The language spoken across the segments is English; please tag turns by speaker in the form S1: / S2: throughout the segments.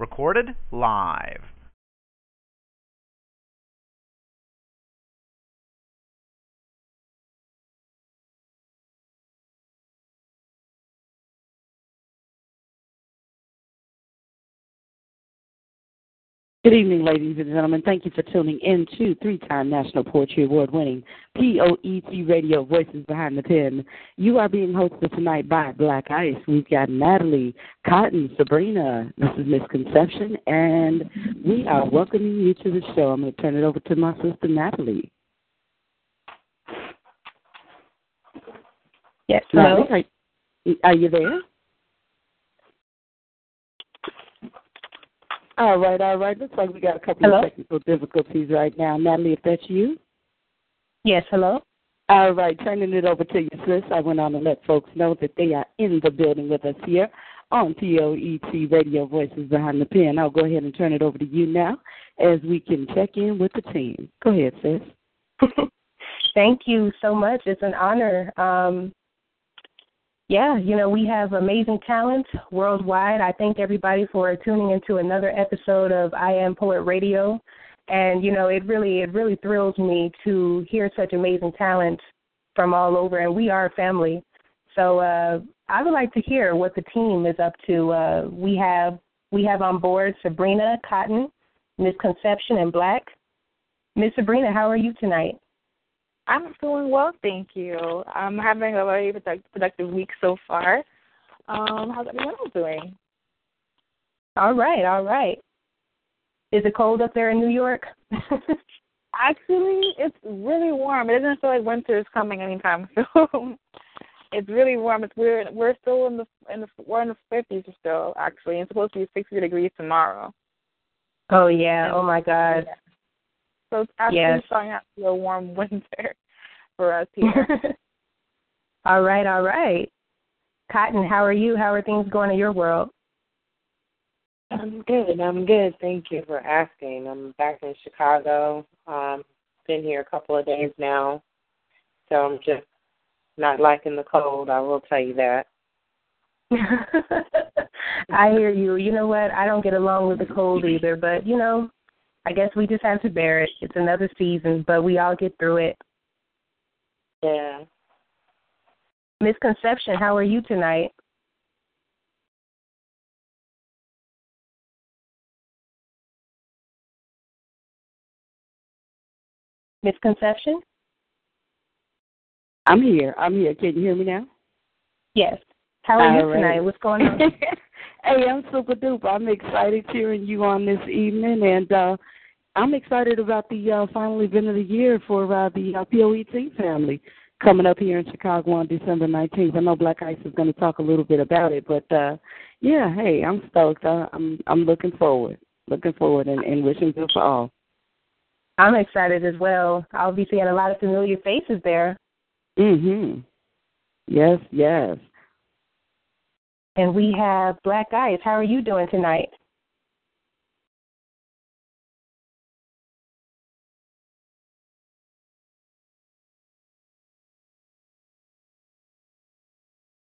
S1: Recorded live.
S2: Good evening, ladies and gentlemen. Thank you for tuning in to three-time National Poetry Award-winning POET Radio Voices Behind the Pen. You are being hosted tonight by Black Ice. We've got Natalie, Cotton, Sabrina, This is Misconception, and we are welcoming you to the show. I'm going to turn it over to my sister, Natalie.
S3: Yes, hello.
S2: Natalie, are, are you there? All right, all right. Looks like we got a couple
S3: Hello?
S2: of technical difficulties right now. Natalie, if that's you.
S3: Yes, hello.
S2: All right, turning it over to you, sis. I went on to let folks know that they are in the building with us here on POET Radio Voices Behind the Pen. I'll go ahead and turn it over to you now as we can check in with the team. Go ahead, sis.
S3: Thank you so much. It's an honor. Um, yeah, you know, we have amazing talent worldwide. I thank everybody for tuning into another episode of I Am Poet Radio. And, you know, it really it really thrills me to hear such amazing talent from all over and we are a family. So uh I would like to hear what the team is up to. Uh we have we have on board Sabrina Cotton, Misconception and Black. Miss Sabrina, how are you tonight?
S4: I'm doing well, thank you. I'm having a very productive week so far. Um, how's everyone else doing?
S3: All right, all right. Is it cold up there in New York?
S4: Actually, it's really warm. It doesn't feel like winter is coming anytime soon. it's really warm. It's we're We're still in the in the we're in the fifties still actually. And it's supposed to be sixty degrees tomorrow.
S3: oh yeah. Oh my God.
S4: Yeah. So it's actually
S3: Yes.
S4: starting out to be a warm winter for us here.
S3: all right, all right. Cotton, how are you? How are things going in your world?
S5: I'm good. I'm good. Thank you for asking. I'm back in Chicago. Um, been here a couple of days now, so I'm just not liking the cold. I will tell you that.
S3: I hear you. You know what? I don't get along with the cold either, but you know, I guess we just have to bear it. It's another season, but we all get through it.
S5: Yeah.
S3: Misconception, how are you tonight? Misconception?
S2: I'm here. I'm here. Can you hear me now?
S3: Yes. How are you
S2: All right.
S3: tonight? What's going on?
S2: hey, I'm super duper. I'm excited hearing you on this evening, and uh, I'm excited about the uh, final event of the year for uh, the uh, POET family coming up here in Chicago on December 19th. I know Black Ice is going to talk a little bit about it, but uh, yeah, hey, I'm stoked. Uh, I'm I'm looking forward, looking forward, and, and wishing good for all.
S3: I'm excited as well. I'll be seeing a lot of familiar faces there.
S2: Mhm. Yes, yes.
S3: And we have Black Ice. How are you doing tonight?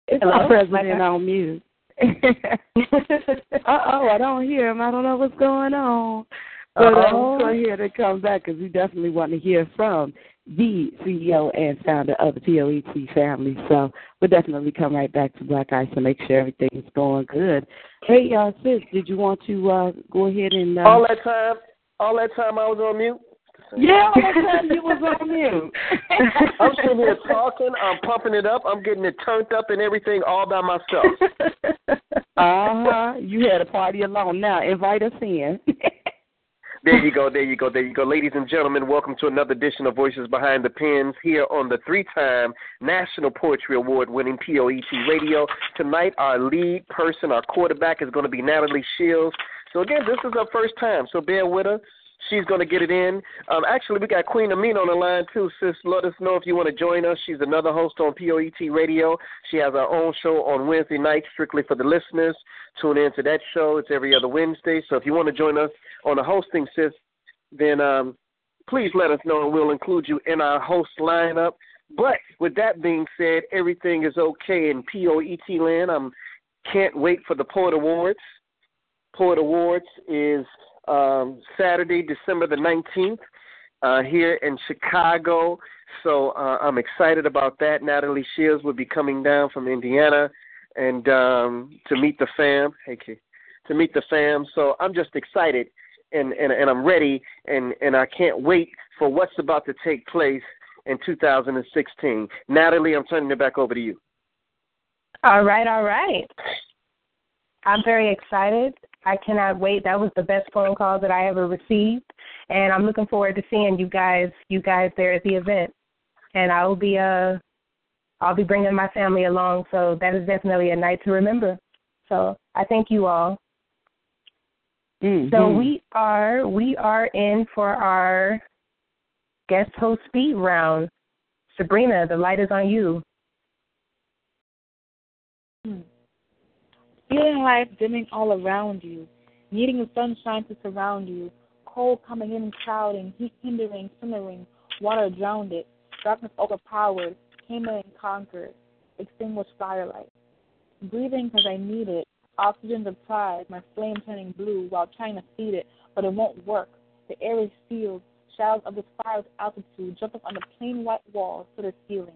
S2: It's
S3: Hello?
S2: president on mute. uh oh, I don't hear him. I don't know what's going on. But uh,
S3: Uh-oh.
S2: go ahead and come back because we definitely want to hear from the CEO and founder of the POET family. So we'll definitely come right back to Black Ice to make sure everything's going good. Hey, uh, sis, did you want to uh, go ahead and. Uh,
S6: All that time, all that time I was on mute.
S2: yeah, all that time you was on mute.
S6: I'm sitting here talking. I'm pumping it up. I'm getting it turned up and everything all by myself.
S2: uh huh. You had a party alone. Now invite us in.
S6: There you go, there you go, there you go. Ladies and gentlemen, welcome to another edition of Voices Behind the Pens here on the three time National Poetry Award winning POET Radio. Tonight, our lead person, our quarterback, is going to be Natalie Shields. So, again, this is our first time, so bear with her. She's going to get it in. Um, actually, we got Queen Amina on the line, too. Sis, let us know if you want to join us. She's another host on POET Radio. She has her own show on Wednesday night, strictly for the listeners. Tune in to that show. It's every other Wednesday. So if you want to join us on the hosting, sis, then um, please let us know and we'll include you in our host lineup. But with that being said, everything is okay in POET land. I can't wait for the Poet Awards. Poet Awards is um, Saturday, December the 19th, uh, here in Chicago. So uh, I'm excited about that. Natalie Shields will be coming down from Indiana and um, to meet the fam. Hey, Key. To meet the fam. So I'm just excited and, and, and I'm ready and, and I can't wait for what's about to take place in 2016. Natalie, I'm turning it back over to you.
S3: All right, all right. I'm very excited. I cannot wait. That was the best phone call that I ever received, and I'm looking forward to seeing you guys, you guys there at the event. And I will be uh, I'll be bringing my family along. So that is definitely a night to remember. So I thank you all.
S7: Mm-hmm.
S3: So we are we are in for our guest host speed round. Sabrina, the light is on you.
S4: Hmm. Feeling life dimming all around you, needing the sunshine to surround you, cold coming in and crowding, heat hindering, simmering, water drowned it, darkness overpowered, came in and conquered, extinguished firelight. Breathing because I need it, oxygen deprived, my flame turning blue while trying to feed it, but it won't work. The air is sealed, shadows of this fire's altitude jumping on the plain white walls to the ceiling.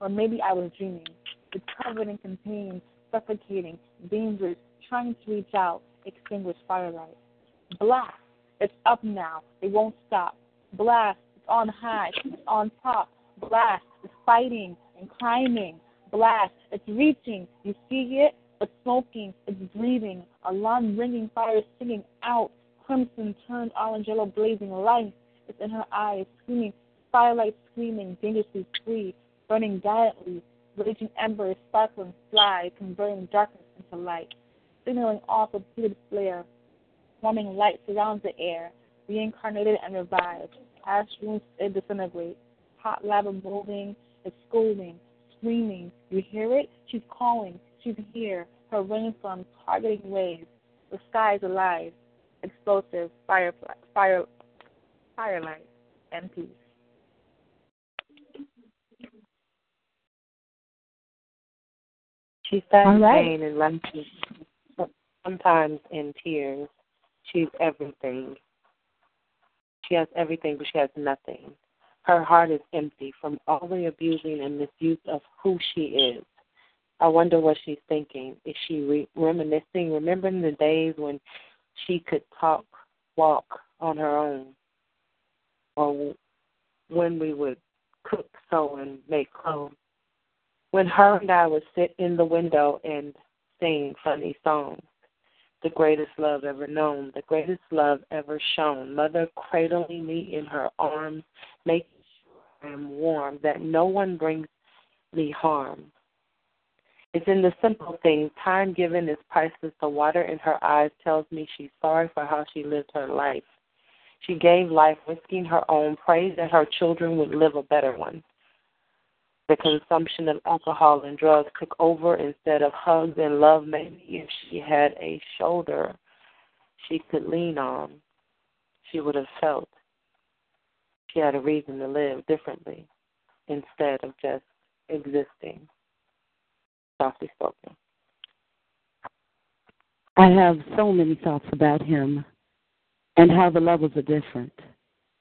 S4: Or maybe I was dreaming. It's covered and contained, suffocating, dangerous, trying to reach out, extinguish firelight. Blast! It's up now. It won't stop. Blast! It's on high. It's on top. Blast! It's fighting and climbing. Blast! It's reaching. You see it? It's smoking. It's breathing. A Alarm ringing. Fire singing out. Crimson turned orange yellow blazing life. It's in her eyes, screaming. Firelight screaming, dangerously free, burning dietly, raging embers, sparkling fly, converting darkness into light, signaling off a repeated flare. Swarming light surrounds the air, reincarnated and revived. Ash it disintegrate. Hot lava molding, it's scolding, screaming. You hear it? She's calling. She's here. Her rainstorm targeting waves. The sky is alive. Explosive, fire, fire, firelight, and peace.
S5: She says
S3: All right.
S5: pain and lunches, sometimes in tears. She's everything. She has everything, but she has nothing. Her heart is empty from all the abusing and misuse of who she is. I wonder what she's thinking. Is she re- reminiscing, remembering the days when she could talk, walk on her own, or when we would cook, sew, and make clothes? When her and I would sit in the window and sing funny songs. The greatest love ever known, the greatest love ever shown. Mother cradling me in her arms, making sure I am warm, that no one brings me harm. It's in the simple things. Time given is priceless. The water in her eyes tells me she's sorry for how she lived her life. She gave life, risking her own, prays that her children would live a better one the consumption of alcohol and drugs took over instead of hugs and love. Maybe if she had a shoulder she could lean on, she would have felt she had a reason to live differently instead of just existing. Softly spoken.
S7: I have so many thoughts about him and how the levels are different.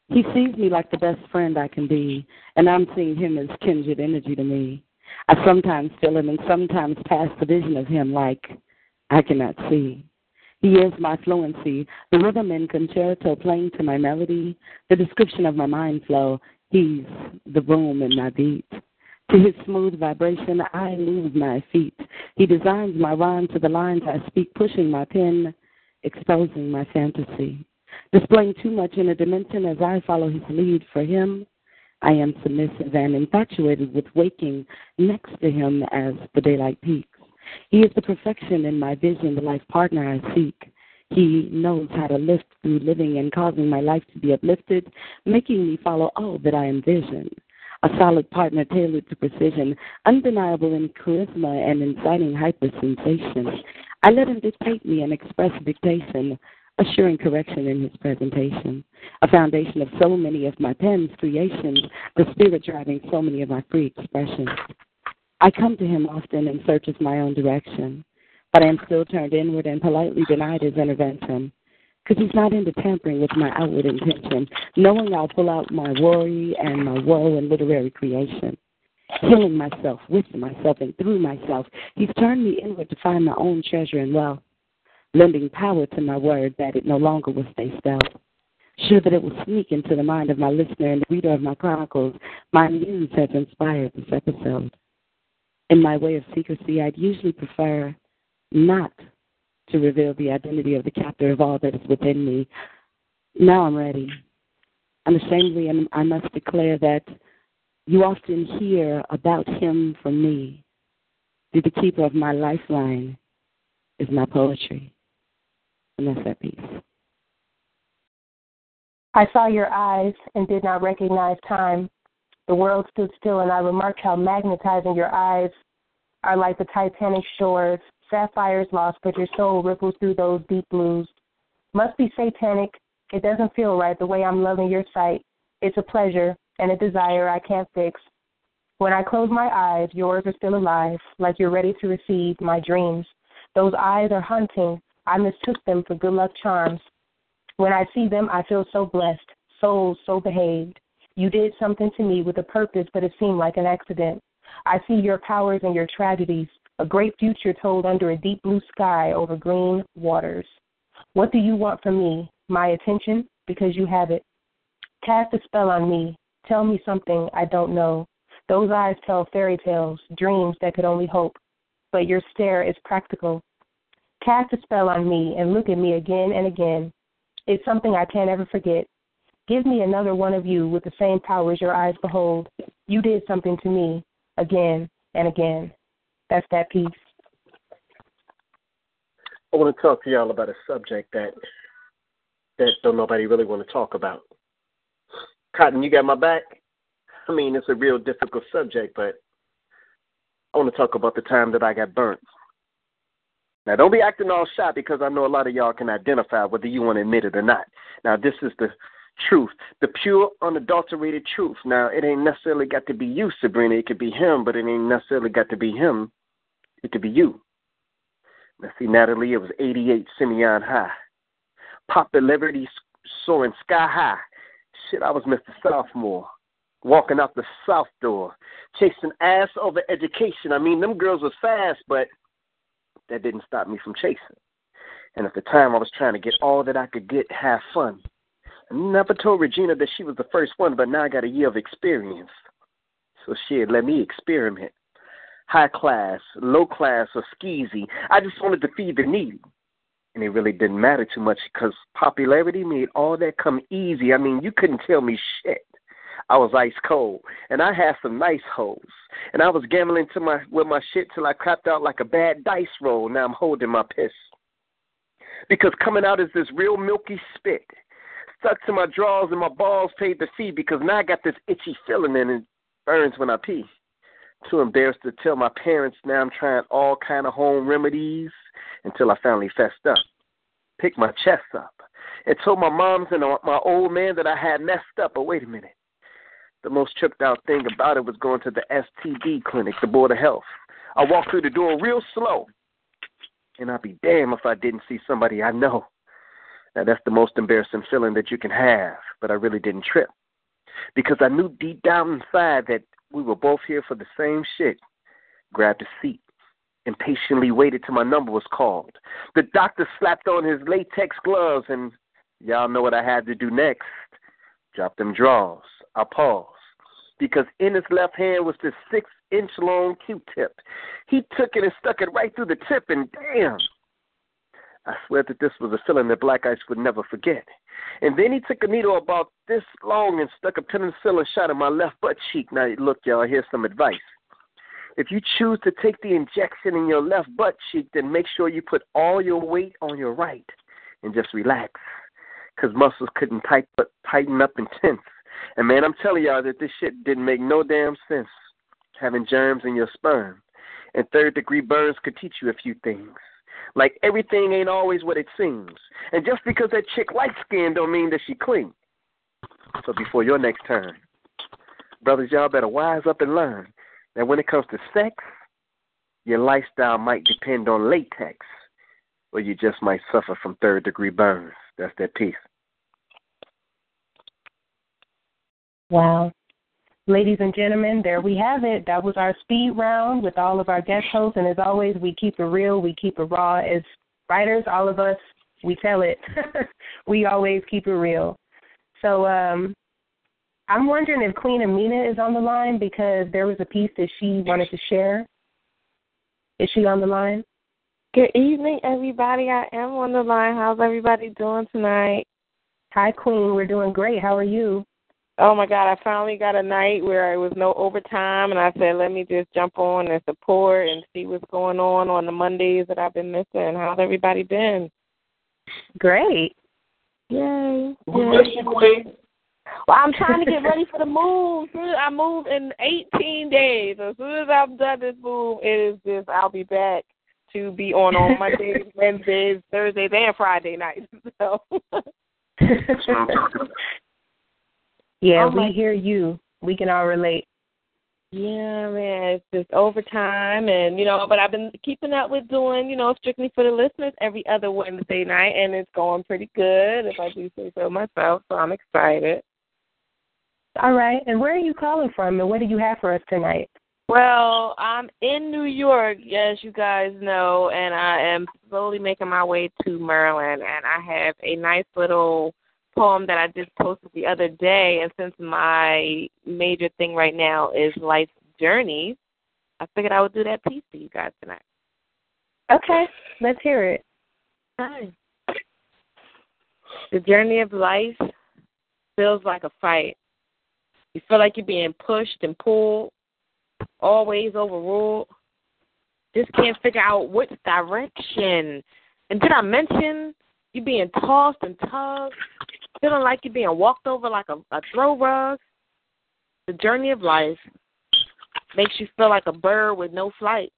S7: He sees me like the best friend I can be, and I'm seeing him as kindred energy to me. I sometimes feel him and sometimes pass the vision of him like I cannot see. He is my fluency, the rhythm and concerto playing to my melody, the description of my mind flow. He's the boom in my beat. To his smooth vibration, I move my feet. He designs my rhyme to the lines I speak, pushing my pen, exposing my fantasy.
S2: Displaying too much in a dimension as I follow his lead for him. I am submissive and infatuated with waking next to him as the daylight peaks. He is the perfection in my vision, the life partner I seek. He knows how to lift through living and causing my life to be uplifted, making me follow all that I envision. A solid partner tailored to precision, undeniable in charisma and inciting hypersensation. I let him dictate me and express dictation, assuring correction in his presentation. A foundation of so many of my pen's creations, the spirit driving so many of my free expressions. I come to him often in search of my own direction, but I am still turned inward and politely denied his intervention. Because he's not into tampering with my outward intention, knowing I'll pull out my worry and my woe in literary creation. Healing myself with myself and through myself, he's turned me inward to find my own treasure and wealth lending power to my word that it no longer will stay stealth. Sure that it will sneak into the mind of my listener and the reader of my chronicles, my muse has inspired this episode. In my way of secrecy, I'd usually prefer not to reveal the identity of the captor of all that is within me. Now I'm ready. Unashamedly, I must declare that you often hear about him from me. Be the keeper of my lifeline is my poetry
S3: I saw your eyes and did not recognize time. The world stood still, and I remarked how magnetizing your eyes are like the Titanic shores, sapphires lost, but your soul ripples through those deep blues. Must be satanic. It doesn't feel right the way I'm loving your sight. It's a pleasure and a desire I can't fix. When I close my eyes, yours are still alive, like you're ready to receive my dreams. Those eyes are hunting, I mistook them for good luck charms. When I see them, I feel so blessed, souls so behaved. You did something to me with a purpose, but it seemed like an accident. I see your powers and your tragedies, a great future told under a deep blue sky over green waters. What do you want from me? My attention? Because you have it. Cast a spell on me. Tell me something I don't know. Those eyes tell fairy tales, dreams that could only hope. But your stare is practical. Cast a spell on me and look at me again and again. It's something I can't ever forget. Give me another one of you with the same powers your eyes behold. You did something to me again and again. That's that piece.
S6: I want to talk to y'all about a subject that that don't nobody really want to talk about. Cotton, you got my back. I mean, it's a real difficult subject, but I want to talk about the time that I got burnt. Now, don't be acting all shy because I know a lot of y'all can identify whether you want to admit it or not. Now, this is the truth, the pure, unadulterated truth. Now, it ain't necessarily got to be you, Sabrina. It could be him, but it ain't necessarily got to be him. It could be you. Now, see, Natalie, it was 88 Simeon High. Popularity soaring sky high. Shit, I was Mr. Sophomore. Walking out the South door, chasing ass over education. I mean, them girls was fast, but that didn't stop me from chasing. And at the time, I was trying to get all that I could get, have fun. I never told Regina that she was the first one, but now I got a year of experience. So she let me experiment. High class, low class, or skeezy. I just wanted to feed the needy. And it really didn't matter too much because popularity made all that come easy. I mean, you couldn't tell me shit. I was ice cold, and I had some nice hoes, and I was gambling to my with my shit till I crapped out like a bad dice roll. Now I'm holding my piss because coming out is this real milky spit, stuck to my drawers and my balls paid the fee because now I got this itchy feeling and it burns when I pee. Too embarrassed to tell my parents. Now I'm trying all kind of home remedies until I finally fessed up, picked my chest up, and told my moms and my old man that I had messed up. But wait a minute the most tripped out thing about it was going to the STD clinic, the Board of Health. I walked through the door real slow, and I'd be damned if I didn't see somebody I know. Now, that's the most embarrassing feeling that you can have, but I really didn't trip because I knew deep down inside that we were both here for the same shit. Grabbed a seat and patiently waited till my number was called. The doctor slapped on his latex gloves, and y'all know what I had to do next. Drop them drawers. I paused because in his left hand was this six inch long Q tip. He took it and stuck it right through the tip, and damn, I swear that this was a feeling that Black Ice would never forget. And then he took a needle about this long and stuck a penicillin shot in my left butt cheek. Now, look, y'all, here's some advice. If you choose to take the injection in your left butt cheek, then make sure you put all your weight on your right and just relax. Because muscles couldn't tight, tighten up and tense. And man, I'm telling y'all that this shit didn't make no damn sense having germs in your sperm. And third degree burns could teach you a few things. Like everything ain't always what it seems. And just because that chick light skinned don't mean that she clean. So before your next turn, brothers, y'all better wise up and learn that when it comes to sex, your lifestyle might depend on latex, or you just might suffer from third degree burns. That's that piece.
S3: Wow. Ladies and gentlemen, there we have it. That was our speed round with all of our guest hosts. And as always, we keep it real, we keep it raw. As writers, all of us, we tell it. we always keep it real. So um, I'm wondering if Queen Amina is on the line because there was a piece that she wanted to share. Is she on the line?
S8: Good evening, everybody. I am on the line. How's everybody doing tonight?
S3: Hi, Queen. We're doing great. How are you?
S8: Oh my God, I finally got a night where it was no overtime, and I said, let me just jump on and support and see what's going on on the Mondays that I've been missing. How's everybody been?
S3: Great.
S8: Yay.
S6: We miss you, Queen.
S8: Well, I'm trying to get ready for the move. I move in 18 days. As soon as I'm done this move, it is just I'll be back to be on on Mondays, Wednesdays, Thursdays, and Friday nights. So.
S3: Yeah, oh we hear you. We can all relate.
S8: Yeah, man, it's just overtime, and you know, but I've been keeping up with doing, you know, strictly for the listeners every other Wednesday night, and it's going pretty good, if I do say so myself. So I'm excited.
S3: All right, and where are you calling from, and what do you have for us tonight?
S8: Well, I'm in New York, as you guys know, and I am slowly making my way to Maryland, and I have a nice little poem that I just posted the other day, and since my major thing right now is life's journey, I figured I would do that piece for you guys tonight.
S3: Okay, let's hear it.
S8: Hi. The journey of life feels like a fight. You feel like you're being pushed and pulled, always overruled. Just can't figure out which direction. And did I mention you're being tossed and tugged feeling like you're being walked over like a, a throw rug. The journey of life makes you feel like a bird with no flight,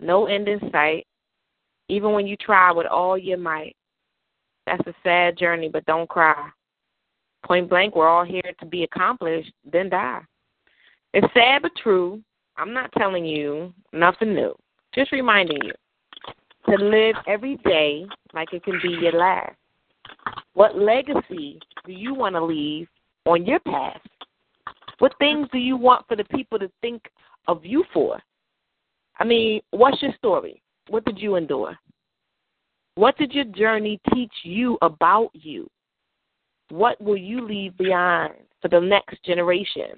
S8: no end in sight, even when you try with all your might. That's a sad journey, but don't cry. Point blank, we're all here to be accomplished, then die. It's sad but true. I'm not telling you nothing new, just reminding you to live every day like it can be your last. What legacy do you want to leave on your past? What things do you want for the people to think of you for? I mean, what's your story? What did you endure? What did your journey teach you about you? What will you leave behind for the next generation?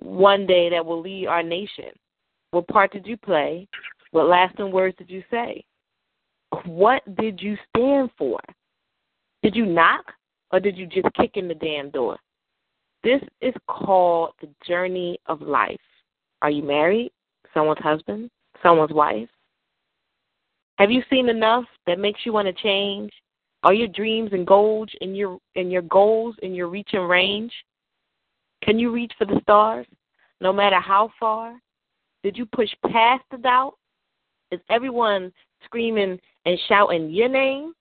S8: One day that will lead our nation. What part did you play? What lasting words did you say? What did you stand for? Did you knock or did you just kick in the damn door? This is called the journey of life. Are you married? Someone's husband? Someone's wife? Have you seen enough that makes you want to change? Are your dreams and goals in your and your goals in your reach and range? Can you reach for the stars, no matter how far? Did you push past the doubt? Is everyone screaming and shouting your name?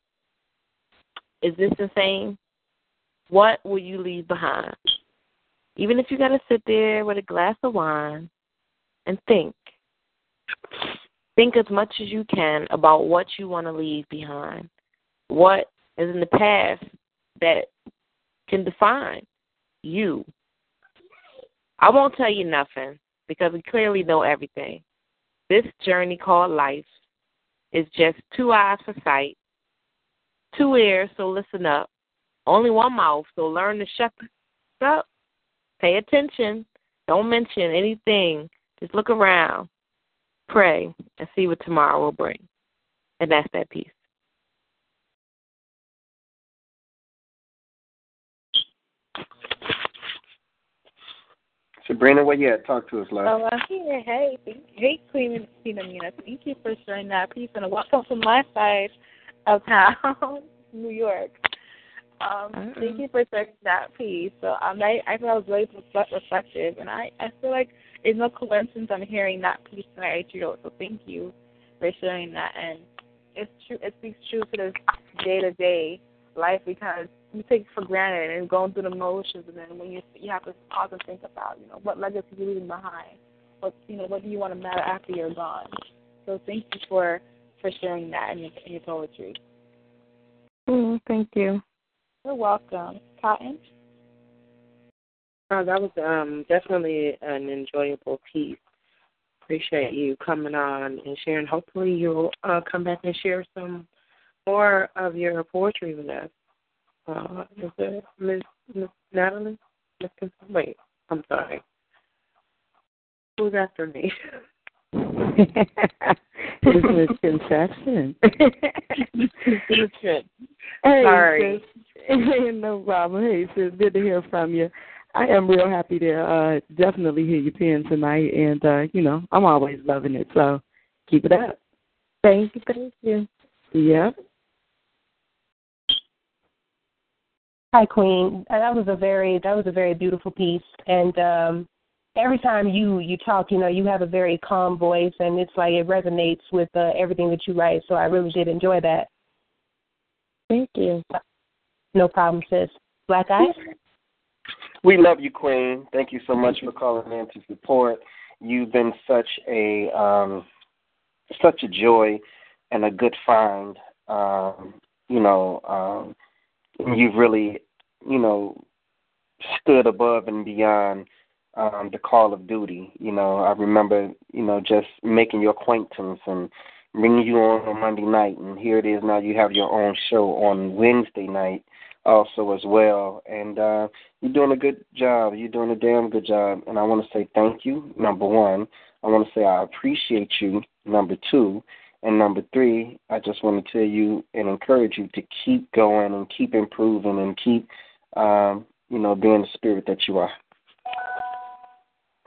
S8: Is this the same? What will you leave behind? Even if you got to sit there with a glass of wine and think. Think as much as you can about what you want to leave behind. What is in the past that can define you. I won't tell you nothing because we clearly know everything. This journey called life is just two eyes for sight two ears, so listen up. Only one mouth, so learn to shut up. Pay attention. Don't mention anything. Just look around, pray, and see what tomorrow will bring. And that's that peace.
S6: Sabrina, where you at? Talk to us, love.
S4: Oh, I'm here. Hey, hey, Queen Tina Mina. Thank you for sharing that piece and a welcome from my side of town, New York. Um. Thank you for sharing that piece. So um, I I thought it was really reflect- reflective, and I I feel like it's no coincidence I'm hearing that piece tonight, know. So thank you for sharing that, and it's true. It speaks true to this day to day life because you take it for granted and going through the motions, and then when you you have to pause and think about, you know, what legacy you're leaving behind. What you know, what do you want to matter after you're gone? So thank you for for sharing that in your, in your poetry.
S5: Mm, thank you.
S4: You're welcome, Cotton.
S5: Oh, that was um definitely an enjoyable piece. Appreciate you coming on and sharing. Hopefully, you'll uh, come back and share some more of your poetry with us. Uh, is it Miss Miss Natalie? Miss Wait, I'm sorry. Who's after me?
S7: It's misconception.
S4: Misconception.
S7: Hey,
S5: Sorry.
S7: sis. no problem. Hey, sis, good to hear from you. I am real happy to uh definitely hear your pen tonight, and uh, you know, I'm always loving it. So keep it up.
S5: Thank you, thank you.
S7: Yep.
S3: Hi, Queen. Uh, That was a very that was a very beautiful piece, and um, every time you you talk, you know, you have a very calm voice, and it's like it resonates with uh, everything that you write. So I really did enjoy that.
S5: Thank you.
S3: No problem, sis. Black Ice.
S6: We love you, Queen. Thank you so much for calling in to support. You've been such a um, such a joy and a good find. Um, you know, um, you've really, you know, stood above and beyond um, the call of duty. You know, I remember, you know, just making your acquaintance and bringing you on on Monday night, and here it is now. You have your own show on Wednesday night, also as well, and uh, you're doing a good job. You're doing a damn good job, and I want to say thank you. Number one, I want to say I appreciate you. Number two, and number three, I just want to tell you and encourage you to keep going and keep improving and keep, um, you know, being the spirit that you are.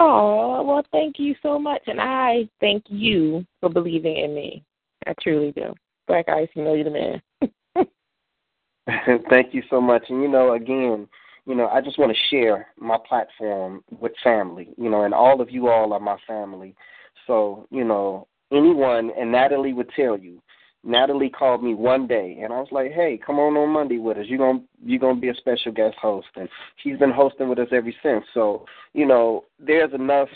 S8: Oh, well, thank you so much. And I thank you for believing in me. I truly do. Black Ice, you know you're the man.
S6: Thank you so much. And you know, again, you know, I just want to share my platform with family. You know, and all of you all are my family. So, you know, anyone and Natalie would tell you. Natalie called me one day and I was like, Hey, come on on Monday with us. You're gonna you're gonna be a special guest host and she's been hosting with us ever since. So, you know, there's enough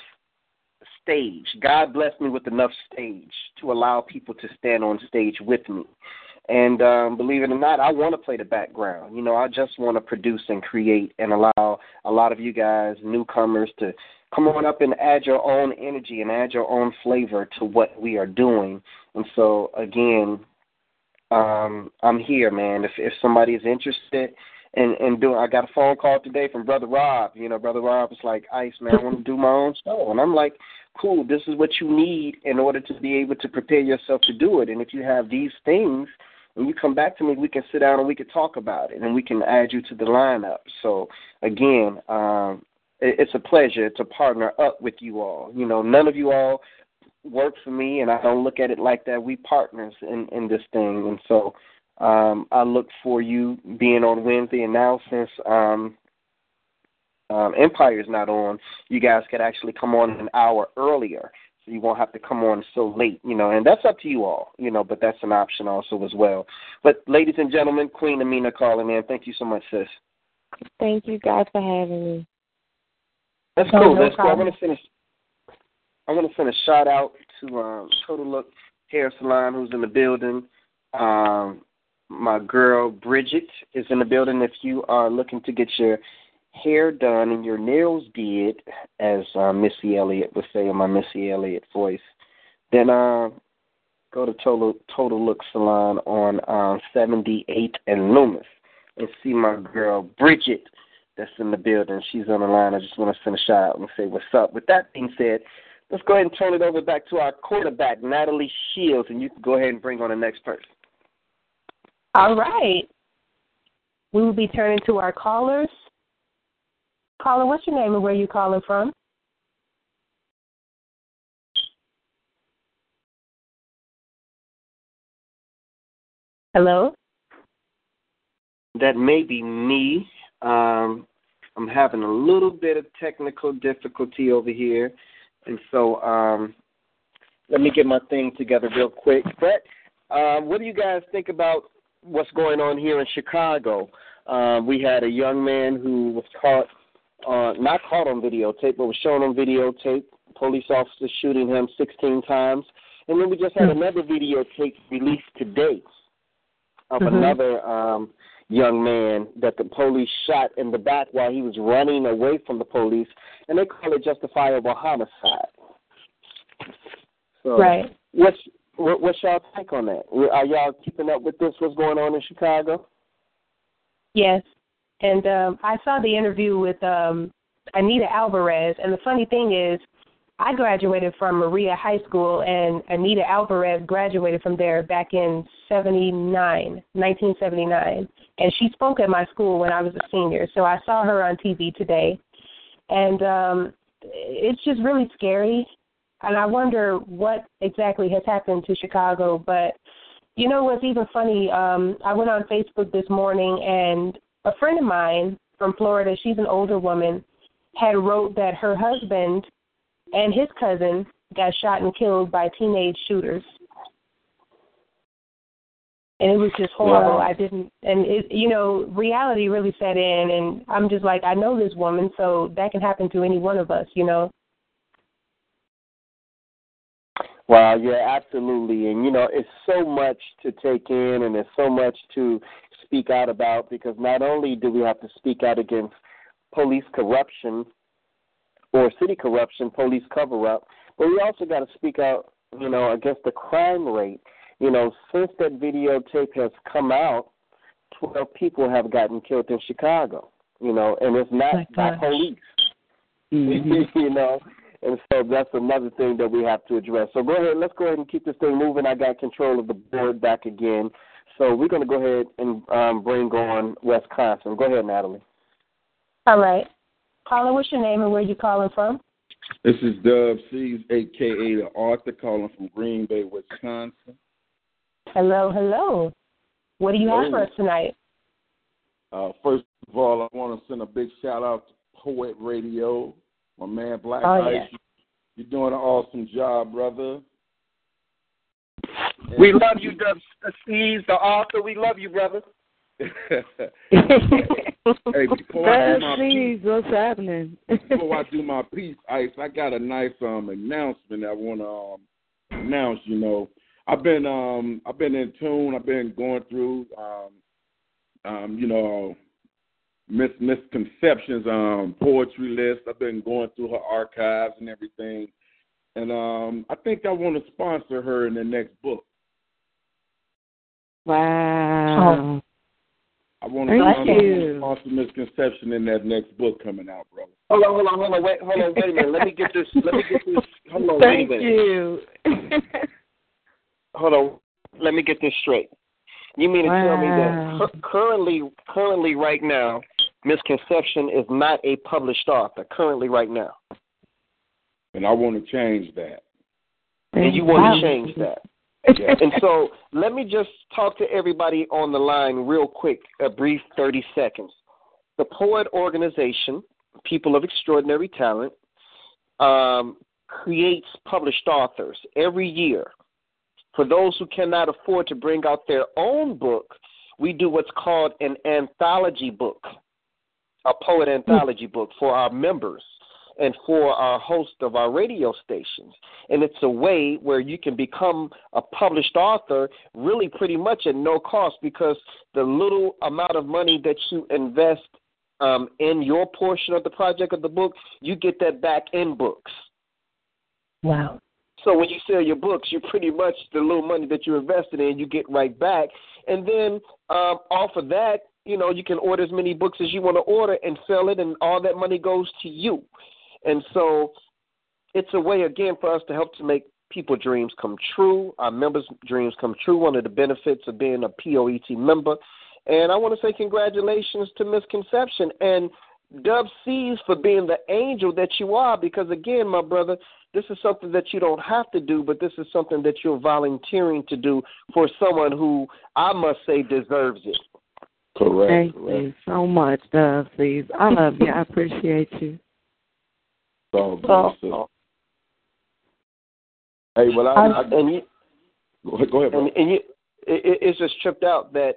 S6: stage. God blessed me with enough stage to allow people to stand on stage with me. And um, believe it or not, I want to play the background. You know, I just want to produce and create and allow a lot of you guys, newcomers, to come on up and add your own energy and add your own flavor to what we are doing. And so, again, um, I'm here, man. If if somebody is interested in in doing, I got a phone call today from Brother Rob. You know, Brother Rob was like, "Ice, man, I want to do my own show," and I'm like, "Cool. This is what you need in order to be able to prepare yourself to do it. And if you have these things." When you come back to me, we can sit down and we can talk about it, and we can add you to the lineup. So again, um, it, it's a pleasure to partner up with you all. You know, none of you all work for me, and I don't look at it like that. We partners in in this thing, and so um, I look for you being on Wednesday. And now since um, um, Empire's not on, you guys could actually come on an hour earlier so you won't have to come on so late, you know, and that's up to you all, you know, but that's an option also as well. But ladies and gentlemen, Queen Amina calling in. Thank you so much, sis.
S8: Thank you guys for having me.
S6: That's
S8: No,
S6: cool.
S8: no
S6: That's cool. I
S8: problem.
S6: want to send a, I want to send a shout out to um, Total Look Hair Salon, who's in the building. Um, my girl Bridget is in the building. If you are looking to get your hair done and your nails did, as uh, Missy Elliott would say in my Missy Elliott voice, then uh, go to Total Total Look Salon on um, 78th and Loomis and see my girl Bridget that's in the building. She's on the line. I just want to send a shout out and say what's up. With that being said, let's go ahead and turn it over back to our quarterback, Natalie Shields, and you can go ahead and bring on the next person.
S3: All right. We will be turning to our callers. Caller, what's your name and where you calling from? Hello?
S6: That may be me. Um, I'm having a little bit of technical difficulty over here. And so um, let me get my thing together real quick. Brett, uh, what do you guys think about what's going on here in Chicago? Uh, we had a young man who was caught uh, not caught on videotape, but was shown on videotape. Police officers shooting him 16 times. And then we just had
S3: Hmm.
S6: another videotape released today of
S3: Mhm.
S6: another um, young man that the police shot in the back while he was running away from the police, and they call it justifiable homicide. So,
S3: Right.
S6: What's what, what's y'all take on that? Are y'all keeping up with this? What's going on in Chicago?
S3: Yes. And um I saw the interview with um Anita Alvarez and the funny thing is I graduated from Maria High School and Anita Alvarez graduated from there back in 79, 1979. And she spoke at my school when I was a senior. So I saw her on TV today. And um it's just really scary. And I wonder what exactly has happened to Chicago, but you know what's even funny? Um, I went on Facebook this morning, and a friend of mine from Florida, she's an older woman, had wrote that her husband and his cousin got shot and killed by teenage shooters. And it was just horrible.
S6: Wow.
S3: I didn't, and it, you know, reality really set in, and I'm just like, I know this woman, so that can happen to any one of us, you know.
S6: Wow, yeah, absolutely. And you know, it's so much to take in and it's so much to speak out about because not only do we have to speak out against police corruption or city corruption, police cover up, but we also got to speak out, you know, against the crime rate. You know, since that videotape has come out, 12 people have gotten killed in Chicago, you know, and it's not
S3: My
S6: by
S3: gosh.
S6: police.
S2: Mm-hmm.
S6: you know, and so that's another thing that we have to address. So go ahead, let's go ahead and keep this thing moving. I got control of the board back again. So we're going to go ahead and um, bring on Wisconsin. Go ahead, Natalie.
S3: All right. Caller, what's your name and where you calling from?
S9: This is Dub Seas, aka the author, calling from Green Bay, Wisconsin.
S3: Hello, hello. What do you have for
S9: Hello.
S3: us tonight?
S9: Uh, first of all, I want to send a big shout out to Poet Radio, my man Black
S3: Oh,
S9: Ice.
S3: yeah.
S9: You're doing an awesome job, brother.
S6: We love you, Dub Seas, the author. We love you, brother.
S9: hey, before I do my
S2: Jeez, what's happening?
S9: before I do my piece, Ice, I got a nice um announcement I want to um, announce. You know, I've been um I've been in tune. I've been going through um um you know mis misconceptions um poetry list. I've been going through her archives and everything, and um I think I want to sponsor her in the next book.
S2: Wow. Oh.
S9: I want
S2: Thank
S9: to
S2: you.
S9: sponsor misconception in that next book coming out, bro.
S6: Hold on, hold on, hold on, wait, hold on, wait a minute. Let me get this. Let me get this. Hold on,
S2: Thank
S6: wait a minute.
S2: you.
S6: Hold on. Let me get this straight. You mean to tell me that currently, currently, right now, Misconception is not a published author. Currently, right now,
S9: And I want to change that.
S6: and you want
S2: Wow.
S6: to change that. And so, let me just talk to everybody on the line real quick, a brief 30 seconds. The Poet Organization, People of Extraordinary Talent, um, creates published authors every year. For those who cannot afford to bring out their own book, we do what's called an anthology book, a poet anthology book for our members and for our host of our radio stations. And it's a way where you can become a published author really pretty much at no cost because the little amount of money that you invest um, in your portion of the project of the book, you get that back in books.
S3: Wow.
S6: So when you sell your books, you pretty much the little money that you invested in, you get right back. And then um, off of that, you know, you can order as many books as you want to order and sell it, and all that money goes to you. And so it's a way again for us to help to make people dreams come true, our members' dreams come true. One of the benefits of being a POET member. And I want to say congratulations to Misconception. And Dub C's for being the angel that you are. Because again, my brother, this is something that you don't have to do, but this is something that you're volunteering to do for someone who I must say deserves it.
S10: Correct.
S7: Thank
S10: correct.
S7: you so much, Dove C's. I love you. I appreciate you.
S10: So,
S7: So-
S10: so- Hey, well, I, I,
S6: and you,
S10: go ahead, go ahead, bro.
S6: and, and you, it, it- it's just tripped out that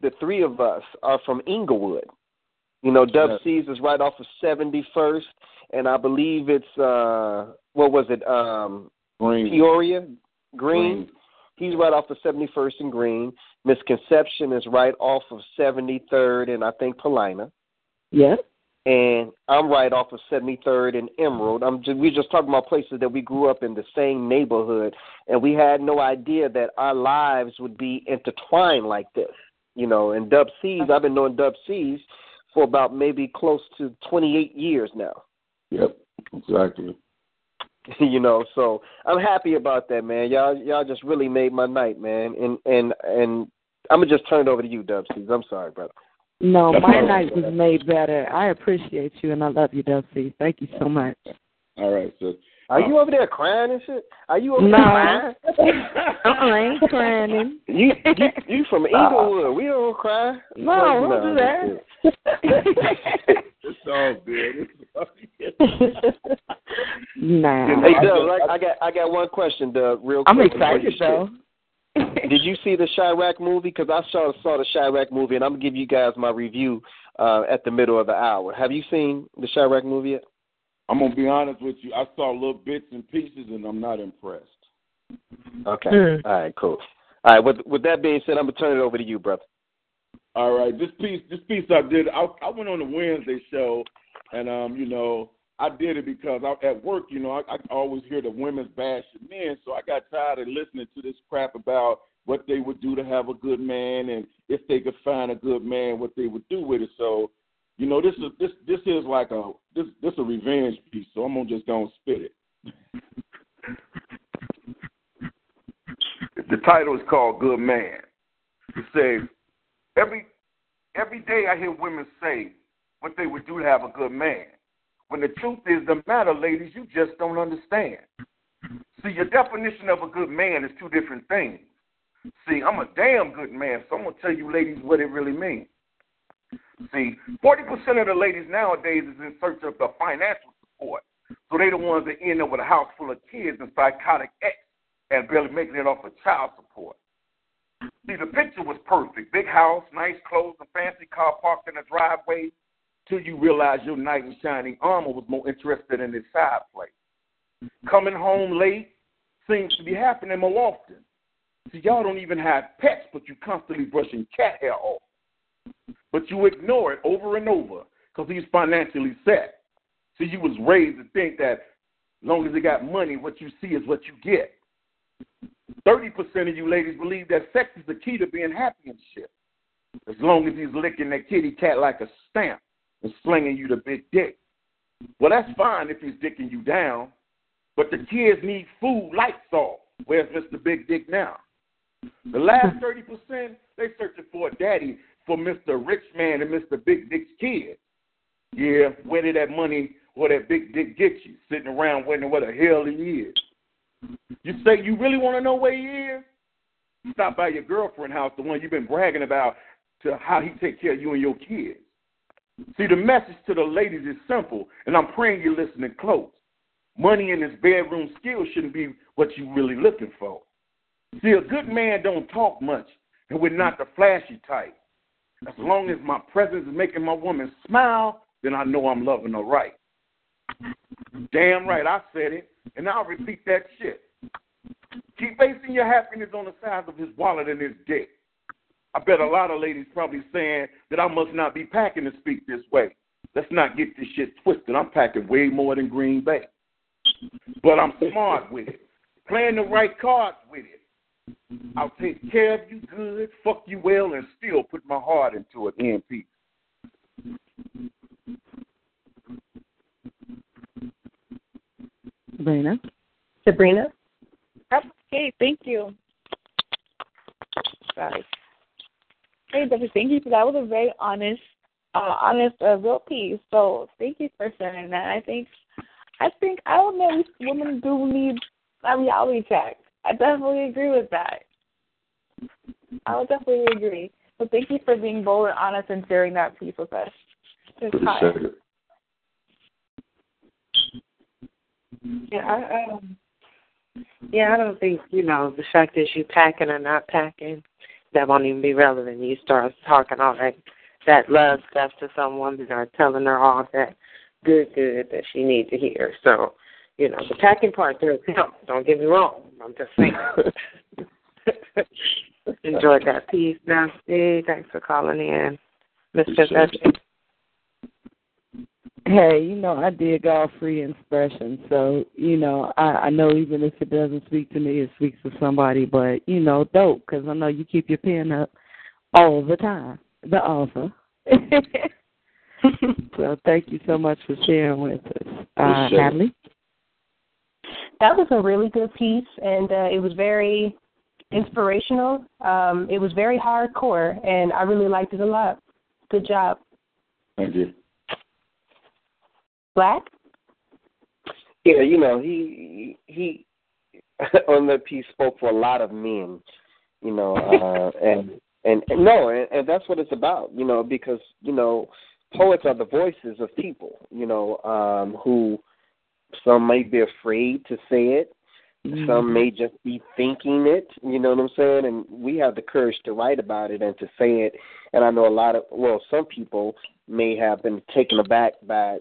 S6: the three of us are from Englewood. You know, Dub
S10: Yes.
S6: C's is right off of Seventy First, and I believe it's uh, what was it? Um,
S10: Green.
S6: Peoria Green.
S10: Green.
S6: He's right off of Seventy First and Green. Misconception is right off of Seventy Third and I think Paulina.
S7: Yes.
S6: And I'm right off of 73rd and Emerald. I'm just, we just talking about places that we grew up in the same neighborhood, and we had no idea that our lives would be intertwined like this. You know, and Dub C's, I've been knowing Dub C's for about maybe close to 28 years now.
S10: Yep, exactly.
S6: you know, so I'm happy about that, man. Y'all, y'all just really made my night, man. And and and I'm gonna just turn it over to you, Dub C's. I'm sorry, brother.
S7: No,
S10: That's
S7: my
S10: all right.
S7: night was made better. I appreciate you and I love you, Dub C's. Thank you so much.
S10: All right, so
S6: Are you uh, over there crying and shit? Are you over
S7: No.
S6: there crying?
S7: I ain't crying.
S6: You, you you from uh-uh. Englewood. We don't cry.
S7: No,
S6: Well,
S7: don't do that.
S10: it's all good.
S7: Nah.
S6: Hey, Doug, like, I got I got one question, Doug. Real quick.
S7: I'm
S6: before
S7: excited though.
S6: Did you see the Chi-Raq movie? Because I saw saw the Chi-Raq movie, and I'm gonna give you guys my review uh, at the middle of the hour. Have you seen the Chi-Raq movie yet?
S10: I'm gonna be honest with you. I saw little bits and pieces, and I'm not impressed.
S6: Okay.
S7: Hmm.
S6: All right. Cool. All right. With with that being said, I'm gonna turn it over to you, brother.
S10: All right, this piece, this piece I did. I, I went on the Wednesday show, and um, you know, I did it because I, at work, you know, I, I always hear the women's bash the men, so I got tired of listening to this crap about what they would do to have a good man, and if they could find a good man, what they would do with it. So, you know, this is this this is like a this this a revenge piece. So I'm gonna just gonna spit it.
S9: The title is called Good Man. It says, every every day I hear women say what they would do to have a good man. When the truth is the matter, ladies, you just don't understand. See, your definition of a good man is two different things. See, I'm a damn good man, so I'm going to tell you ladies what it really means. See, 40% of the ladies nowadays is in search of the financial support. So they the ones that end up with a house full of kids and psychotic ex and barely making it off of child support. See, the picture was perfect. Big house, nice clothes, a fancy car parked in the driveway, till you realize your knight in shining armor was more interested in his side play. Mm-hmm. Coming home late seems to be happening more often. See, y'all don't even have pets, but you're constantly brushing cat hair off. But you ignore it over and over because he's financially set. See, you was raised to think that as long as you got money, what you see is what you get. 30% of you ladies believe that sex is the key to being happy and shit. As long as he's licking that kitty cat like a stamp and slinging you the big dick. Well, that's fine if he's dicking you down, but the kids need food, lights off. Where's Mr. Big Dick now? The last 30%, they searching for a daddy for Mr. Rich Man and Mr. Big Dick's kids. Yeah, where did that money or that big dick get you? Sitting around wondering what the hell he is. You say you really want to know where he is? Stop by your girlfriend's house, the one you've been bragging about, to how he take care of you and your kids. See, the message to the ladies is simple, and I'm praying you're listening close. Money in his bedroom skills shouldn't be what you're really looking for. See, a good man don't talk much, and we're not the flashy type. As long as my presence is making my woman smile, then I know I'm loving her right. Damn right, I said it, and I'll repeat that shit. Keep basing your happiness on the size of his wallet and his dick. I bet a lot of ladies probably saying that I must not be packing to speak this way. Let's not get this shit twisted. I'm packing way more than Green Bay. But I'm smart with it. Playing the right cards with it. I'll take care of you good, fuck you well, and still put my heart into it in peace.
S7: Sabrina.
S3: Sabrina.
S4: Okay, thank you. Sorry. Hey, Debbie, thank you for that. was a very honest uh, honest, uh, real piece. So thank you for sharing that. I think, I think I don't know. Women do need a reality check. I definitely agree with that. I would definitely agree. So thank you for being bold and honest and sharing that piece with us.
S5: Yeah, I, um, yeah, I don't think you know the fact is you packing or not packing that won't even be relevant. You start talking all that that love stuff to someone and are telling her all that good good that she needs to hear. So, you know, the packing part does help. Don't get me wrong. I'm just saying. Enjoyed that piece, Nasty. Thanks for calling in, Mr.
S2: Hey, you know, I dig all free expression. So, you know, I, I know even if it doesn't speak to me, it speaks to somebody. But, you know, dope, because I know you keep your pen up all the time. The author. so, thank you so much for sharing with us. Uh, Natalie?
S3: That was a really good piece, and uh, it was very inspirational. Um, it was very hardcore, and I really liked it a lot. Good job.
S9: Thank you.
S3: Black?
S6: Yeah, you know, he he on that piece spoke for a lot of men, you know, uh, and, and and no, and, and that's what it's about, you know, because you know, poets are the voices of people, you know, um, who some may be afraid to say it,
S2: Mm-hmm.
S6: some may just be thinking it, you know what I'm saying? And we have the courage to write about it and to say it. And I know a lot of, well, some people may have been taken aback by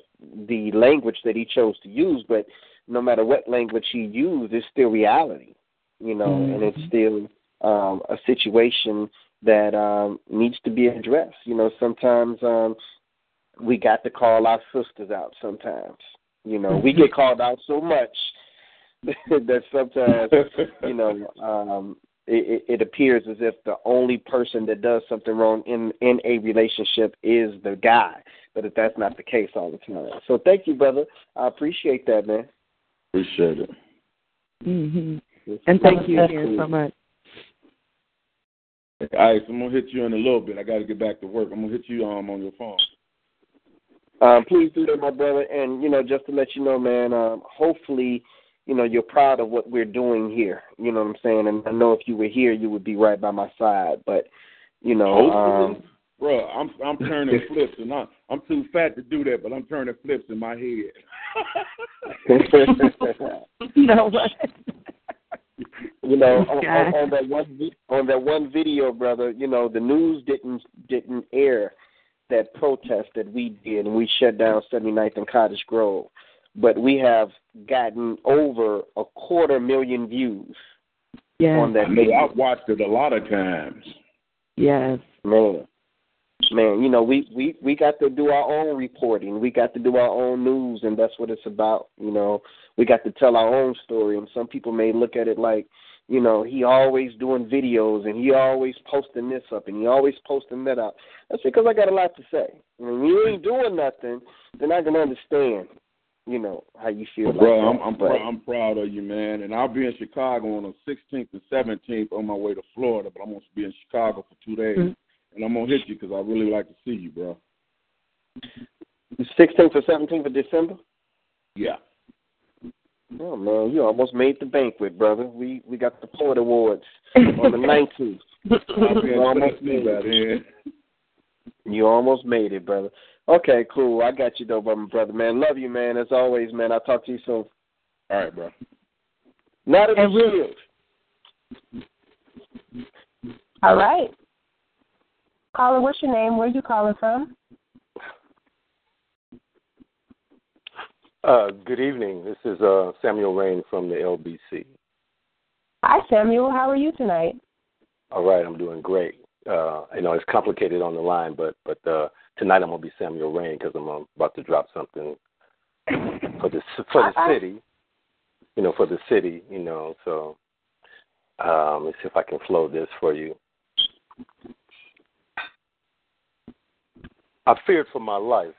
S6: the language that he chose to use, but no matter what language he used, it's still reality, you know,
S2: Mm-hmm.
S6: and it's still um, a situation that um, needs to be addressed. You know, sometimes um, we got to call our sisters out sometimes. You know, we get called out so much that sometimes, you know, um, it, it appears as if the only person that does something wrong in in a relationship is the guy, but if that's not the case all the time. So thank you, brother. I appreciate that, man.
S9: Appreciate it.
S2: hmm And thank you again so much.
S9: All right, so I'm gonna hit you in a little bit. I got to get back to work. I'm gonna hit you um on your phone.
S6: Um, please do that, my brother. And you know, just to let you know, man. Um, hopefully, you know, you're proud of what we're doing here. You know what I'm saying? And I know if you were here, you would be right by my side. But you know, um,
S9: Bro, I'm I'm turning flips and I'm I'm too fat to do that, but I'm turning flips in my head.
S2: you know what?
S6: you know, on, on, on that one on that one video, brother. You know, the news didn't didn't air that protest that we did, and we shut down 79th and Cottage Grove. But we have gotten over a quarter million views
S2: Yes.
S6: on that
S9: I know
S6: video.
S9: I've watched it a lot of times.
S2: Yes.
S6: Man, man, you know, we we we got to do our own reporting. We got to do our own news, and that's what it's about. You know, we got to tell our own story. And some people may look at it like, you know, he always doing videos and he always posting this up and he always posting that up. That's because I got a lot to say. And when you ain't doing nothing, then I can understand. You know how you feel.
S9: Bro,
S6: like
S9: I'm. I'm,
S6: But-
S9: prou- I'm proud of you, man. And I'll be in Chicago on the 16th and 17th on my way to Florida, but I'm gonna be in Chicago for two days,
S6: Mhm.
S9: and I'm gonna hit you because I really like to see you, bro.
S6: The 16th or 17th of December.
S9: Yeah.
S6: Oh man, you almost made the banquet, brother. We we got the Poet Awards on the 19th. You almost made it. You almost made it, brother. Okay, cool. I got you though, my brother, man. Love you, man. As always, man. I'll talk to you soon.
S9: All right, bro.
S6: Not in the
S2: And we'll-
S6: shield.
S3: All right. Caller, what's your name? Where are you calling from?
S11: Uh, good evening. This is uh, Samuel Rain from the LBC.
S3: Hi, Samuel. How are you tonight?
S11: All right, I'm doing great. Uh, I know it's complicated on the line, but but uh, tonight I'm gonna be Samuel Rain because I'm about to drop something for the for the city. You know, for the city. You know, so um, let's see if I can flow this for you. I feared for my life.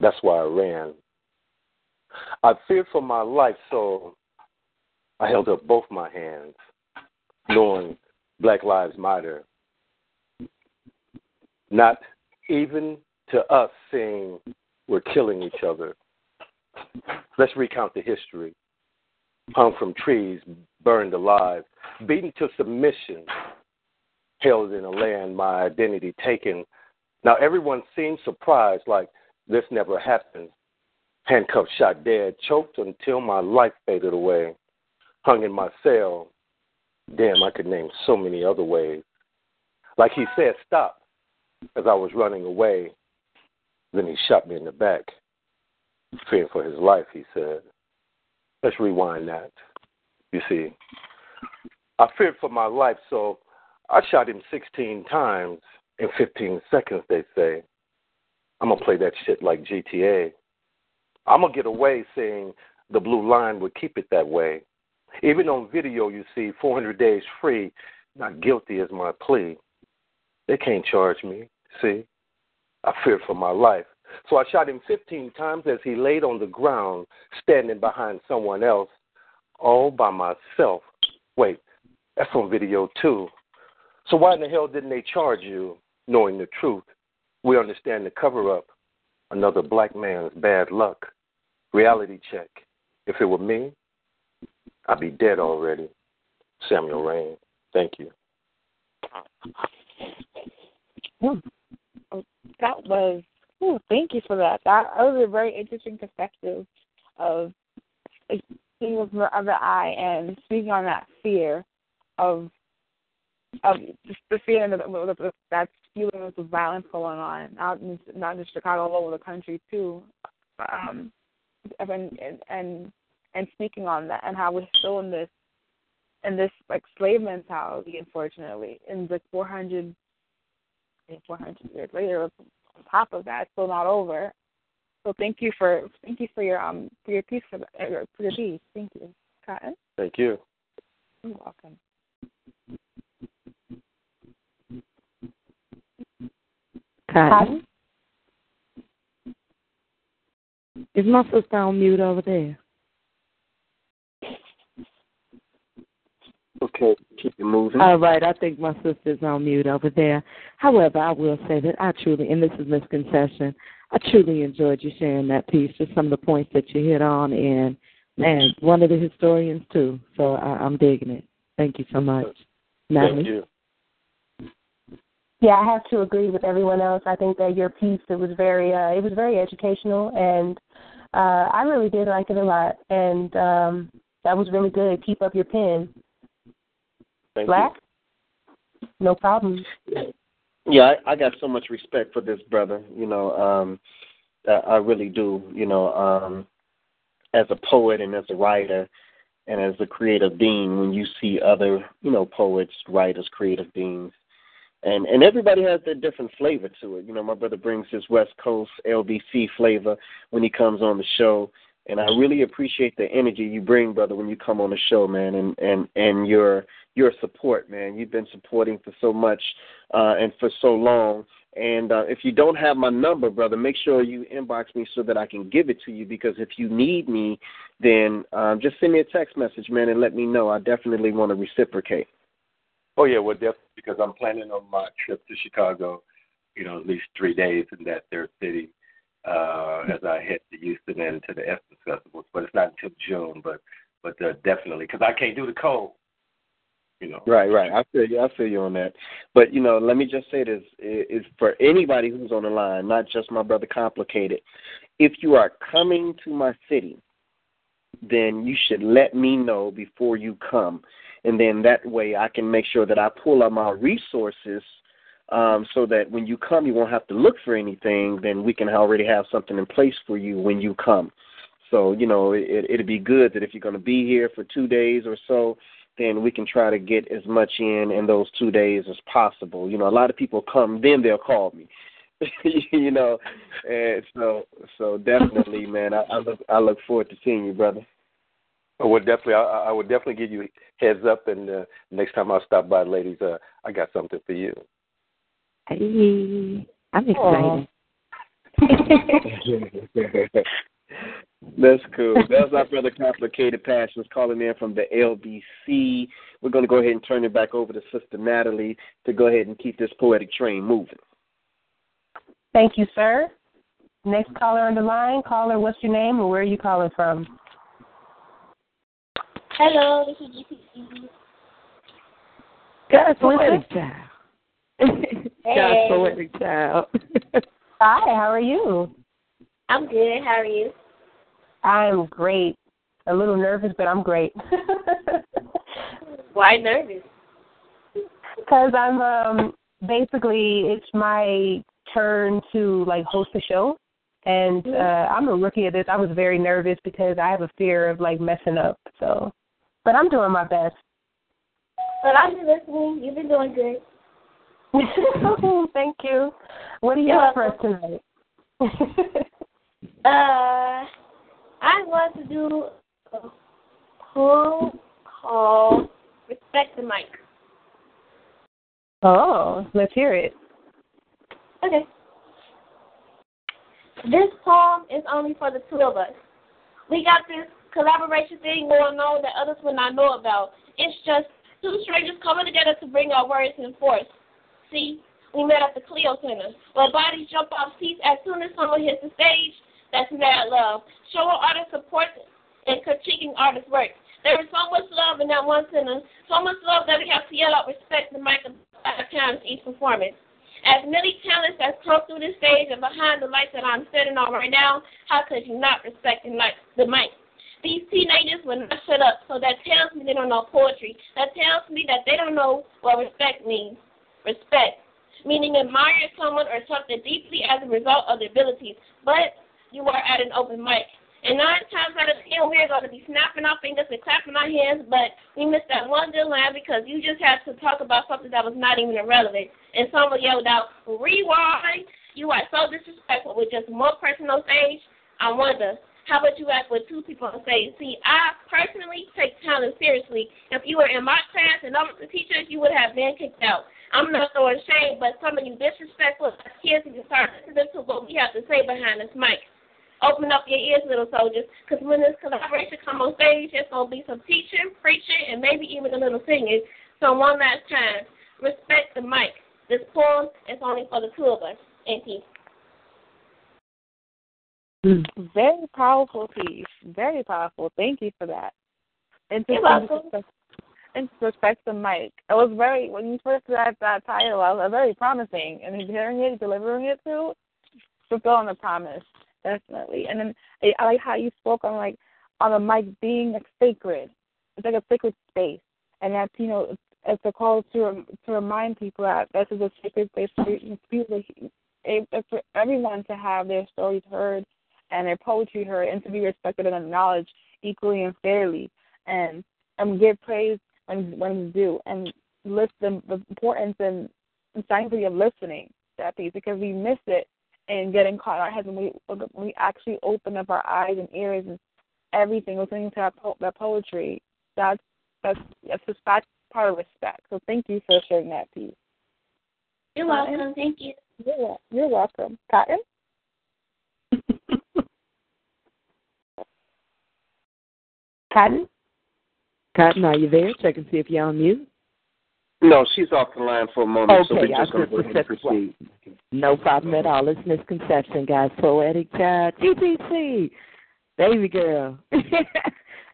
S11: That's why I ran. I feared for my life, so I held up both my hands, knowing Black Lives Matter. Not even to us saying we're killing each other. Let's recount the history. Hung from trees, burned alive, beaten to submission, held in a land, my identity taken. Now everyone seems surprised, like this never happened. Handcuffed, shot dead, choked until my life faded away. Hung in my cell. Damn, I could name so many other ways. Like he said, stop, as I was running away. Then he shot me in the back. Fearing for his life, he said. Let's rewind that. You see, I feared for my life, so I shot him 16 times in 15 seconds, they say. I'm going to play that shit like GTA. I'm going to get away saying the blue line would keep it that way. Even on video, you see 400 days free, not guilty is my plea. They can't charge me, see? I feared for my life. So I shot him 15 times as he laid on the ground, standing behind someone else, all by myself. Wait, that's on video too. So why in the hell didn't they charge you, knowing the truth? We understand the cover up. Another black man's bad luck. Reality check. If it were me, I'd be dead already. Samuel Rain. Thank you.
S4: That was Oh, thank you for that. That was a very interesting perspective of seeing with the other eye and speaking on that fear of of the fear that that's feeling with the violence going on out in not just Chicago, all over the country too. Um, and and and speaking on that and how we're still in this in this like slave mentality, unfortunately, in the 400 400 years later on top of that, still not over. So thank you for thank you for your um for your piece for, the, uh, for your piece. Thank you, Cotton.
S11: Thank you.
S4: You're welcome.
S7: Cotton. Is my sister on mute over there?
S6: Okay, keep it moving.
S7: All right, I think my sister's on mute over there. However, I will say that I truly, and this is misconception, I truly enjoyed you sharing that piece, just some of the points that you hit on, and and one of the historians too. So I, I'm digging it. Thank you so much, Natalie.
S11: Thank you.
S3: Yeah, I have to agree with everyone else. I think that your piece it was very uh, it was very educational, and uh, I really did like it a lot. And um, that was really good. Keep up your pen.
S11: Thank
S3: Black? No problem.
S6: Yeah, I, I got so much respect for this brother. You know, um, I, I really do. You know, um, as a poet and as a writer and as a creative being, when you see other, you know, poets, writers, creative beings, and and everybody has their different flavor to it. You know, my brother brings his West Coast LBC flavor when he comes on the show, and I really appreciate the energy you bring, brother, when you come on the show, man, and and and your your support, man. You've been supporting for so much uh, and for so long. And uh, if you don't have my number, brother, make sure you inbox me so that I can give it to you. Because if you need me, then um, just send me a text message, man, and let me know. I definitely want to reciprocate.
S11: Oh yeah, well definitely because I'm planning on my trip to Chicago. You know, at least three days in that third city uh, as I head to Houston and to the Essence festivals. But it's not until June. But but uh, definitely because I can't do the cold. You know.
S6: Right, right. I feel you. I feel you on that. But you know, let me just say this: is for anybody who's on the line, not just my brother Complicated. If you are coming to my city, then you should let me know before you come, and then that way I can make sure that I pull up my resources. Um, so that when you come, you won't have to look for anything. Then we can already have something in place for you when you come. So you know, it, it'd be good that if you're going to be here for two days or so, then we can try to get as much in in those two days as possible. You know, a lot of people come, then they'll call me. you know, and so so definitely, man, I, I look I look forward to seeing you, brother.
S11: Would definitely, I, I would definitely give you heads up, and uh, next time I stop by, ladies, uh, I got something for you.
S7: Hey, I'm excited.
S6: That's cool. That's our brother Complicated Passions calling in from the LBC. We're going to go ahead and turn it back over to Sister Natalie to go ahead and keep this poetic train moving.
S3: Thank you, sir. Next caller on the line. Caller, what's your name and where are you calling from?
S12: Hello, this is GPC.
S2: God's
S12: Hey.
S2: God's poetic child.
S3: Hi, how are you?
S12: I'm good. How are you?
S3: I'm great. A little nervous, but I'm great.
S12: Why nervous?
S3: Because I'm um basically it's my turn to like host a show, and
S12: Mm-hmm.
S3: uh I'm a rookie at this. I was very nervous because I have a fear of like messing up. So, but I'm doing my best.
S12: But I'm just listening. You've been doing good.
S3: Thank you. What do you have for us tonight?
S12: Uh, I want to do a poem called Respect the Mic.
S3: oh, let's hear it.
S12: Okay. This poem is only for the two of us. We got this collaboration thing going on that others will not know about. It's just two strangers coming together to bring our words in force. See, we met at the Clio Center, where bodies jump off seats as soon as someone hits the stage. That's mad love. Showing artist support and critiquing artist work. There is so much love in that one sentence, so much love that we have to yell out respect the mic five times each performance. As many talents that come through this stage and behind the lights that I'm sitting on right now, how could you not respect the mic? The mic? These teenagers will not shut up, so that tells me they don't know poetry. That tells me that they don't know what respect means. Respect, meaning admire someone or something deeply as a result of their abilities. But you are at an open mic. And nine times out of ten, we're going to be snapping our fingers and clapping our hands, but we missed that one good line because you just had to talk about something that was not even irrelevant. And someone yelled out, rewind. You are so disrespectful with just one person on stage. I wonder, how would you act with two people on stage? See, I personally take talent seriously. If you were in my class and I was the teacher, you would have been kicked out. I'm not throwing shade, but some of you disrespectful kids need to start listening to what we have to say behind this mic. Open up your ears, little soldiers, because when this collaboration come on stage, it's going to be some teaching, preaching, and maybe even a little singing. So one last time, respect the mic. This poem is only for the two of us. Thank you.
S4: Very powerful piece. Very powerful. Thank you for that. And to,
S12: You're welcome.
S4: And respect the mic. It was very when you first got that title, I was very promising. And hearing it, delivering it too, fulfilling the promise definitely. And then I, I like how you spoke on like on the mic being like sacred. It's like a sacred space, and that's you know it's, it's a call to to remind people that this is a sacred space for people, for everyone to have their stories heard and their poetry heard, and to be respected and acknowledged equally and fairly, and and give praise when when it's due, and list the, the importance and sanctity of listening to that piece because we miss it and getting caught in our heads and we we actually open up our eyes and ears and everything listening to that, po- that poetry. That's that's that's just that's part of respect. So thank you for sharing that piece.
S12: You're welcome. Thank you.
S4: You're, you're welcome. Cotton.
S2: Cotton? Cotton, are you there? Check and see if you're on mute.
S6: No, she's off the line for a moment, so we're just going to go ahead and proceed.
S2: No problem at all. It's misconception, guys. Poetic child. GPC. Baby girl.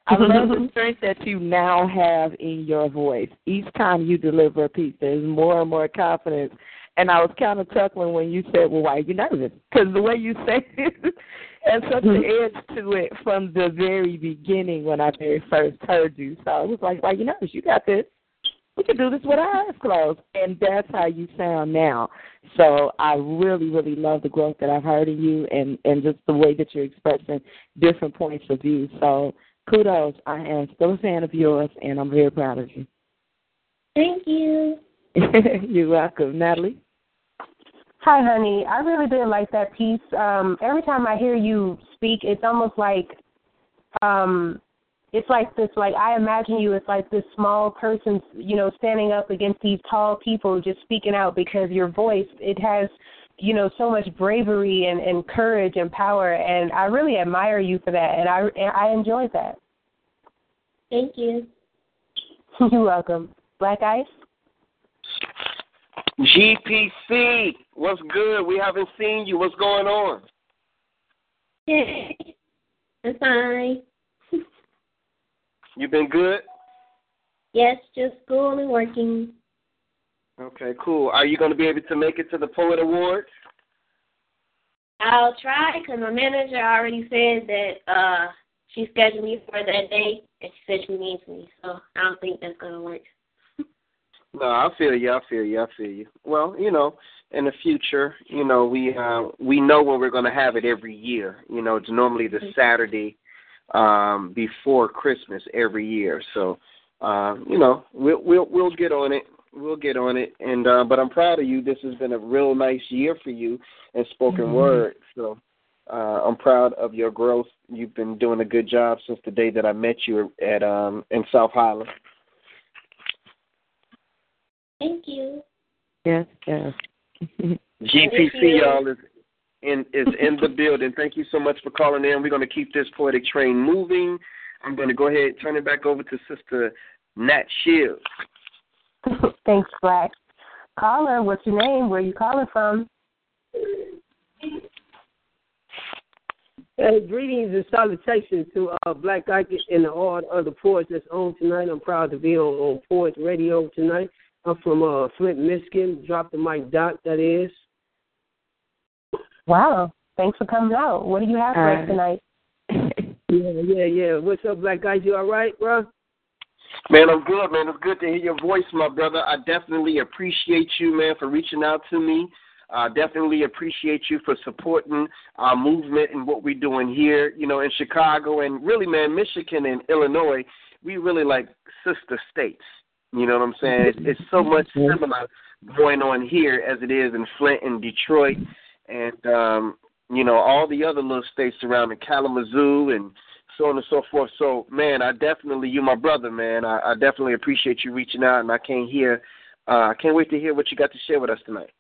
S2: I love the strength that you now have in your voice. Each time you deliver a piece, there's more and more confidence. And I was kind of chuckling when you said, well, why are you nervous? Because the way you say it has such an edge to it from the very beginning when I very first heard you. So I was like, well, you know, You got this we can do this with our eyes closed. And that's how you sound now. So I really, really love the growth that I've heard in you and, and just the way that you're expressing different points of view. So kudos. I am still a fan of yours and I'm very proud of you.
S12: Thank you.
S2: you're welcome. Natalie?
S3: Hi, honey. I really did like that piece. Um, every time I hear you speak, it's almost like um it's like this like I imagine you as like this small person, you know, standing up against these tall people just speaking out because your voice it has you know so much bravery and and courage and power and I really admire you for that and I and I enjoyed that.
S12: Thank you.
S3: You're welcome. Black Ice?
S6: GPC, what's good? We haven't seen you. What's going on?
S12: Hey, I'm fine.
S6: You been good?
S12: Yes, just school and working.
S6: Okay, cool. Are you going to be able to make it to the Poet Awards?
S12: I'll try because my manager already said that uh she scheduled me for that day, and she said she needs me. So I don't think that's gonna work.
S6: No, I feel you. I feel you. I feel you. Well, you know, in the future, you know, we uh, we know when we're going to have it every year. You know, it's normally the Saturday um, before Christmas every year. So, uh, you know, we'll we'll we'll get on it. We'll get on it. And uh, but I'm proud of you. This has been a real nice year for you in spoken
S13: Mhm.
S6: word. So. Uh, I'm proud of your growth. You've been doing a good job since the day that I met you at um in South Highland.
S12: Thank you.
S7: Yes, yes.
S6: GPC y'all is in is in the building. Thank you so much for calling in. We're going to keep this poetic train moving. I'm going to go ahead and turn it back over to Sister Nat Shields.
S3: Thanks, Black. Caller, what's your name? Where you calling from?
S13: Hey, greetings and salutations to uh, Black Ice and the all the other poets that's on tonight. I'm proud to be on, on Poets Radio tonight. I'm from uh, Flint, Michigan. Drop the mic dot, that is.
S3: Wow. Thanks for coming out. What do you have for us
S13: Uh,
S3: tonight?
S13: Yeah, yeah, yeah. What's up, Black Ice? You all right, bro?
S6: Man, I'm good, man. It's good to hear your voice, my brother. I definitely appreciate you, man, for reaching out to me. I definitely appreciate you for supporting our movement and what we're doing here, you know, in Chicago and really, man, Michigan and Illinois. We really like sister states. You know what I'm saying? It's, it's so much similar going on here as it is in Flint and Detroit, and um, you know all the other little states surrounding Kalamazoo and so on and so forth. So, man, I definitely, you my brother, man. I, I definitely appreciate you reaching out, and I can't hear, uh, I can't wait to hear what you got to share with us tonight.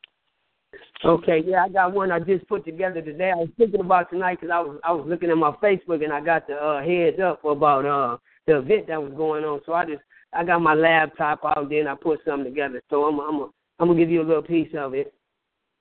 S13: Okay, yeah, I got one I just put together today. I was thinking about tonight because I was I was looking at my Facebook and I got the uh, heads up about uh the event that was going on. So I just I got my laptop out then I put something together. So I'm I'm I'm gonna give you a little piece of it.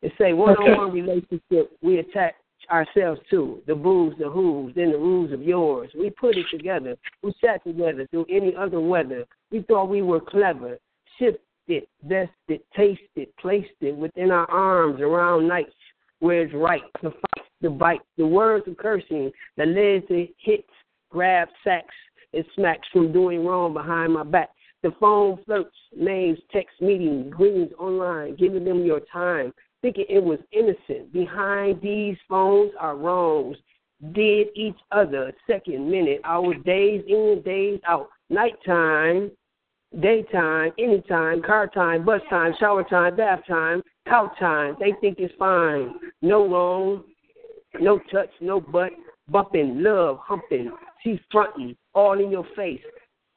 S13: It say one on one relationship we attach ourselves to the boos, the who's, then the rules of yours. We put it together. We sat together through any other weather. We thought we were clever. Shipped it, vested, tasted, placed it within our arms around nights where it's right to fight, to bite. The words of cursing, the lazy hits, grab sacks, and smacks from doing wrong behind my back. The phone flirts, names, text meetings, greetings online, giving them your time, thinking it was innocent. Behind these phones are wrongs. Did each other second, minute, hours, days in, days out. Nighttime, daytime, anytime, car time, bus time, shower time, bath time, couch time. They think it's fine. No wrong, no touch, no butt, bumping, love, humping, she fronting, all in your face,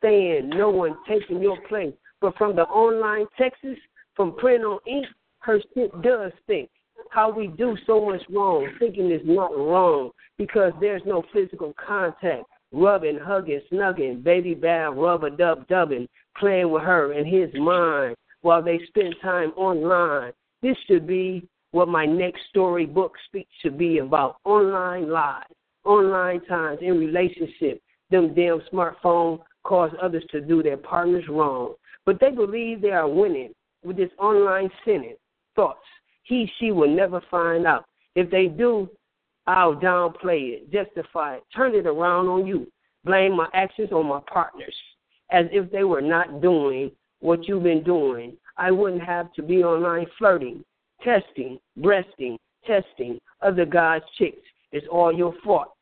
S13: saying no one taking your place. But from the online Texas, from print on ink, her shit does think. How we do so much wrong, thinking it's not wrong because there's no physical contact. Rubbing, hugging, snugging, baby bath, rubber dub dubbing, playing with her in his mind while they spend time online. This should be what my next storybook speech should be about. Online lies, online times in relationship. Them damn smartphones cause others to do their partners wrong. But they believe they are winning with this online sinning. Thoughts he, she will never find out. If they do, I'll downplay it, justify it, turn it around on you, blame my actions on my partners, as if they were not doing what you've been doing. I wouldn't have to be online flirting, testing, breasting, testing other guys' chicks. It's all your fault.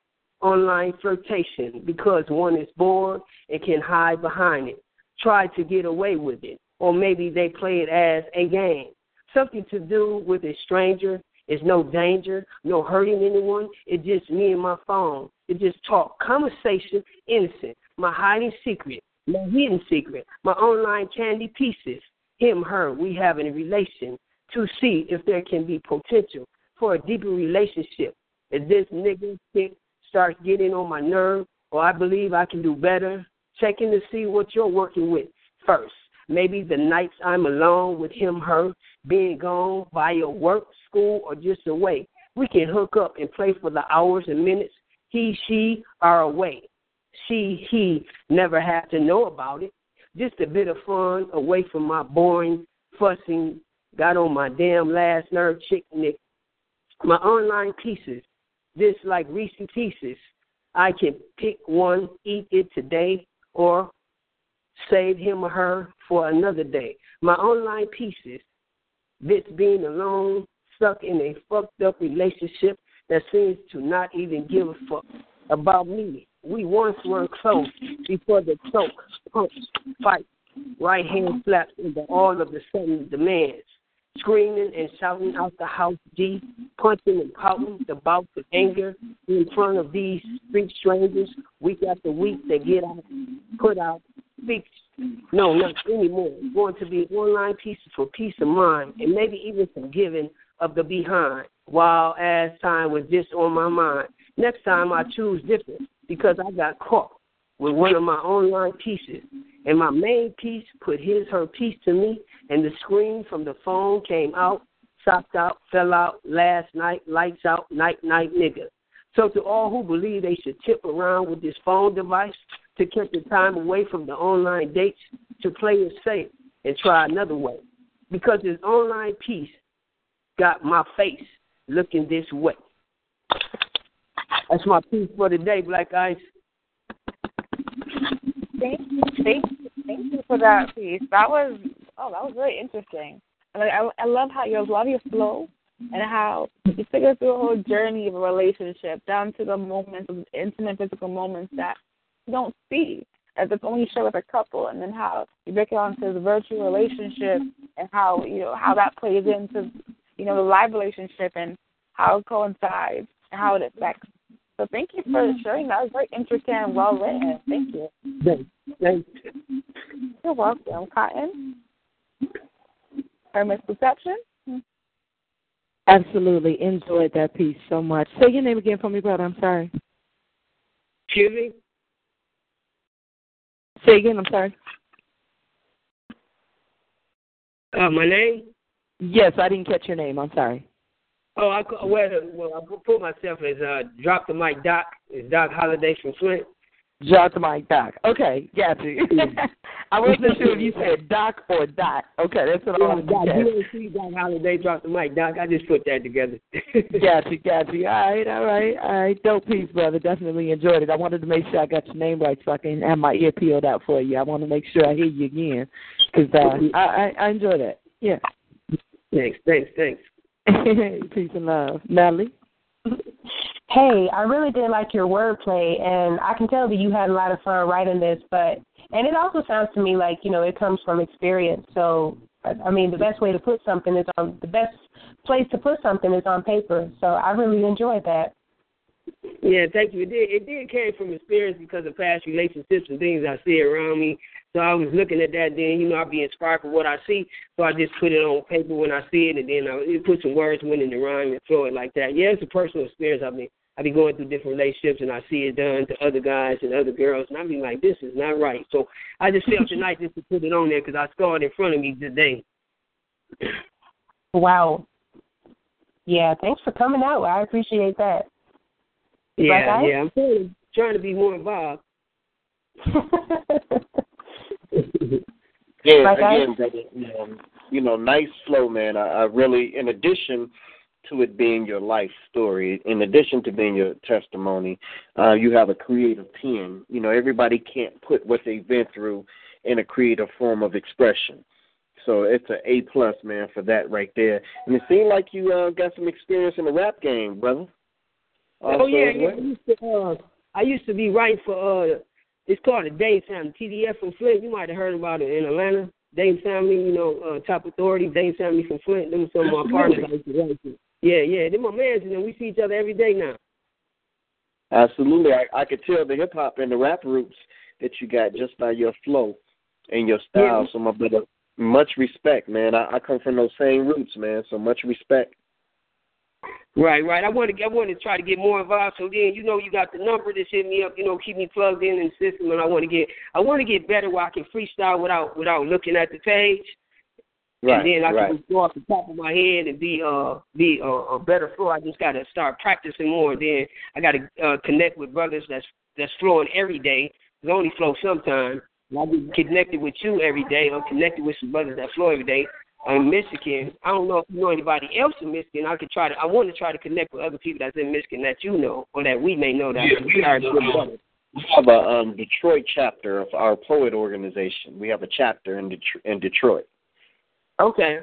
S13: Online flirtation because one is bored and can hide behind it. Try to get away with it. Or maybe they play it as a game. Something to do with a stranger it's no danger, no hurting anyone. It's just me and my phone. It's just talk, conversation, innocent. My hiding secret, my hidden secret, my online candy pieces. Him, her, we have a relation to see if there can be potential for a deeper relationship. If this nigga chick starts getting on my nerve, or I believe I can do better, checking to see what you're working with first. Maybe the nights I'm alone with him, her, being gone via work, school, or just away. We can hook up and play for the hours and minutes he, she are away. She, he never have to know about it. Just a bit of fun away from my boring, fussing, got on my damn last nerve chick nick. My online pieces, just like Reese Pieces, I can pick one, eat it today, or save him or her for another day. My online pieces, this being alone, stuck in a fucked up relationship that seems to not even give a fuck about me. We once were close before the choke, punch, fight, right hand slaps into all of the sudden demands screaming and shouting out the house G, punching and pouting the bouts of anger in front of these street strangers week after week. They get out, put out, speak. No, not anymore. It's going to be online pieces for peace of mind and maybe even some giving of the behind. While as time was just on my mind. Next time I choose different because I got caught with one of my online pieces. And my main piece put his, her piece to me, and the screen from the phone came out, chopped out, fell out last night, lights out, night, night, nigga. So to all who believe they should tip around with this phone device to keep the time away from the online dates, to play it safe and try another way. Because this online piece got my face looking this way. That's my piece for today, Black Ice.
S4: Thank you, thank you, thank you for that piece. That was oh, that was very interesting. Like I, I love how you love your flow and how you took us through a whole journey of a relationship down to the moments of intimate physical moments that you don't see as it's only shared with a couple, and then how you break it down to the virtual relationship and how you know how that plays into you know the live relationship and how it coincides and how it affects so thank you for sharing that. Was very interesting and well written. Thank you.
S13: Thanks. Thanks.
S4: You're welcome, Cotton. Or Misconception?
S7: Absolutely. Enjoyed that piece so much. Say your name again for me, brother. I'm sorry.
S13: Excuse me?
S7: Say again, I'm sorry.
S13: Uh, my name?
S7: Yes, I didn't catch your name. I'm sorry.
S13: Oh, I well, well, I put myself as uh, drop the mic Doc. Is Doc Holliday from Flint?
S7: Drop the mic Doc. Okay, got you. I wasn't sure if you said Doc or Doc. Okay, that's what
S13: yeah,
S7: I wanted
S13: Doc,
S7: to
S13: see Doc Holliday, drop the mic Doc. I just put that together.
S7: got you, got you. All right, all right, all right. Dope piece, brother. Definitely enjoyed it. I wanted to make sure I got your name right so I can have my ear peeled out for you. I want to make sure I hear you again because uh, I, I I enjoy that. Yeah.
S13: Thanks, thanks, thanks.
S7: Peace and love. Natalie?
S3: Hey, I really did like your wordplay, and I can tell that you had a lot of fun writing this. But and it also sounds to me like you know it comes from experience. So I mean, the best way to put something is on the best place to put something is on paper. So I really enjoyed that.
S13: Yeah, thank you. It did. It did came from experience because of past relationships and things I see around me. So I was looking at that. Then you know I'd be inspired for what I see. So I just put it on paper when I see it, and then uh, I put some words went in the rhyme and throw it like that. Yeah, it's a personal experience. I mean, I be going through different relationships, and I see it done to other guys and other girls, and I be like, this is not right. So I just felt tonight just to put it on there because I saw it in front of me today.
S3: Wow. Yeah, thanks for coming out. I appreciate that.
S13: Yeah,
S3: Black
S13: yeah. I'm trying, trying to be more involved.
S6: Yeah,
S3: Like
S6: again, brother, um, you know, nice flow, man. I, I really, in addition to it being your life story, in addition to being your testimony, uh, you have a creative pen. You know, everybody can't put what they've been through in a creative form of expression. So it's an A plus, man, for that right there. And it seemed like you uh, got some experience in the rap game, brother.
S13: Oh
S6: Also
S13: yeah, yeah. I used to uh I used to be writing for uh it's called the Dave Family, TDF from Flint. You might have heard about it in Atlanta. Dave Family, you know, uh, top authority, Dave Family from Flint. Them some of my partners I used to. Yeah, yeah. They're my mans and we see each other every day now.
S6: Absolutely. I, I could tell the hip hop and the rap roots that you got just by your flow and your style.
S13: Yeah.
S6: So my brother, much respect, man. I, I come from those same roots, man. So much respect.
S13: Right, right. I want to I want to try to get more involved. So then, you know, you got the number to hit me up. You know, keep me plugged in in the system, and I want to get I want to get better where I can freestyle without without looking at the page.
S14: Right,
S13: and then I
S14: right.
S13: can just go off the top of my head and be uh be a, a better flow. I just gotta start practicing more. Then I gotta uh, connect with brothers that's that's flowing every day. They only flow sometimes. I get connected with you every day. I'm connected with some brothers that flow every day. In Michigan. I don't know if you know anybody else in Michigan. I could try to. I want to try to connect with other people that's in Michigan that you know or that we may know that
S6: Yeah, we
S13: good
S6: um. We have a um, Detroit chapter of our poet organization. We have a chapter in in Detroit.
S13: Okay.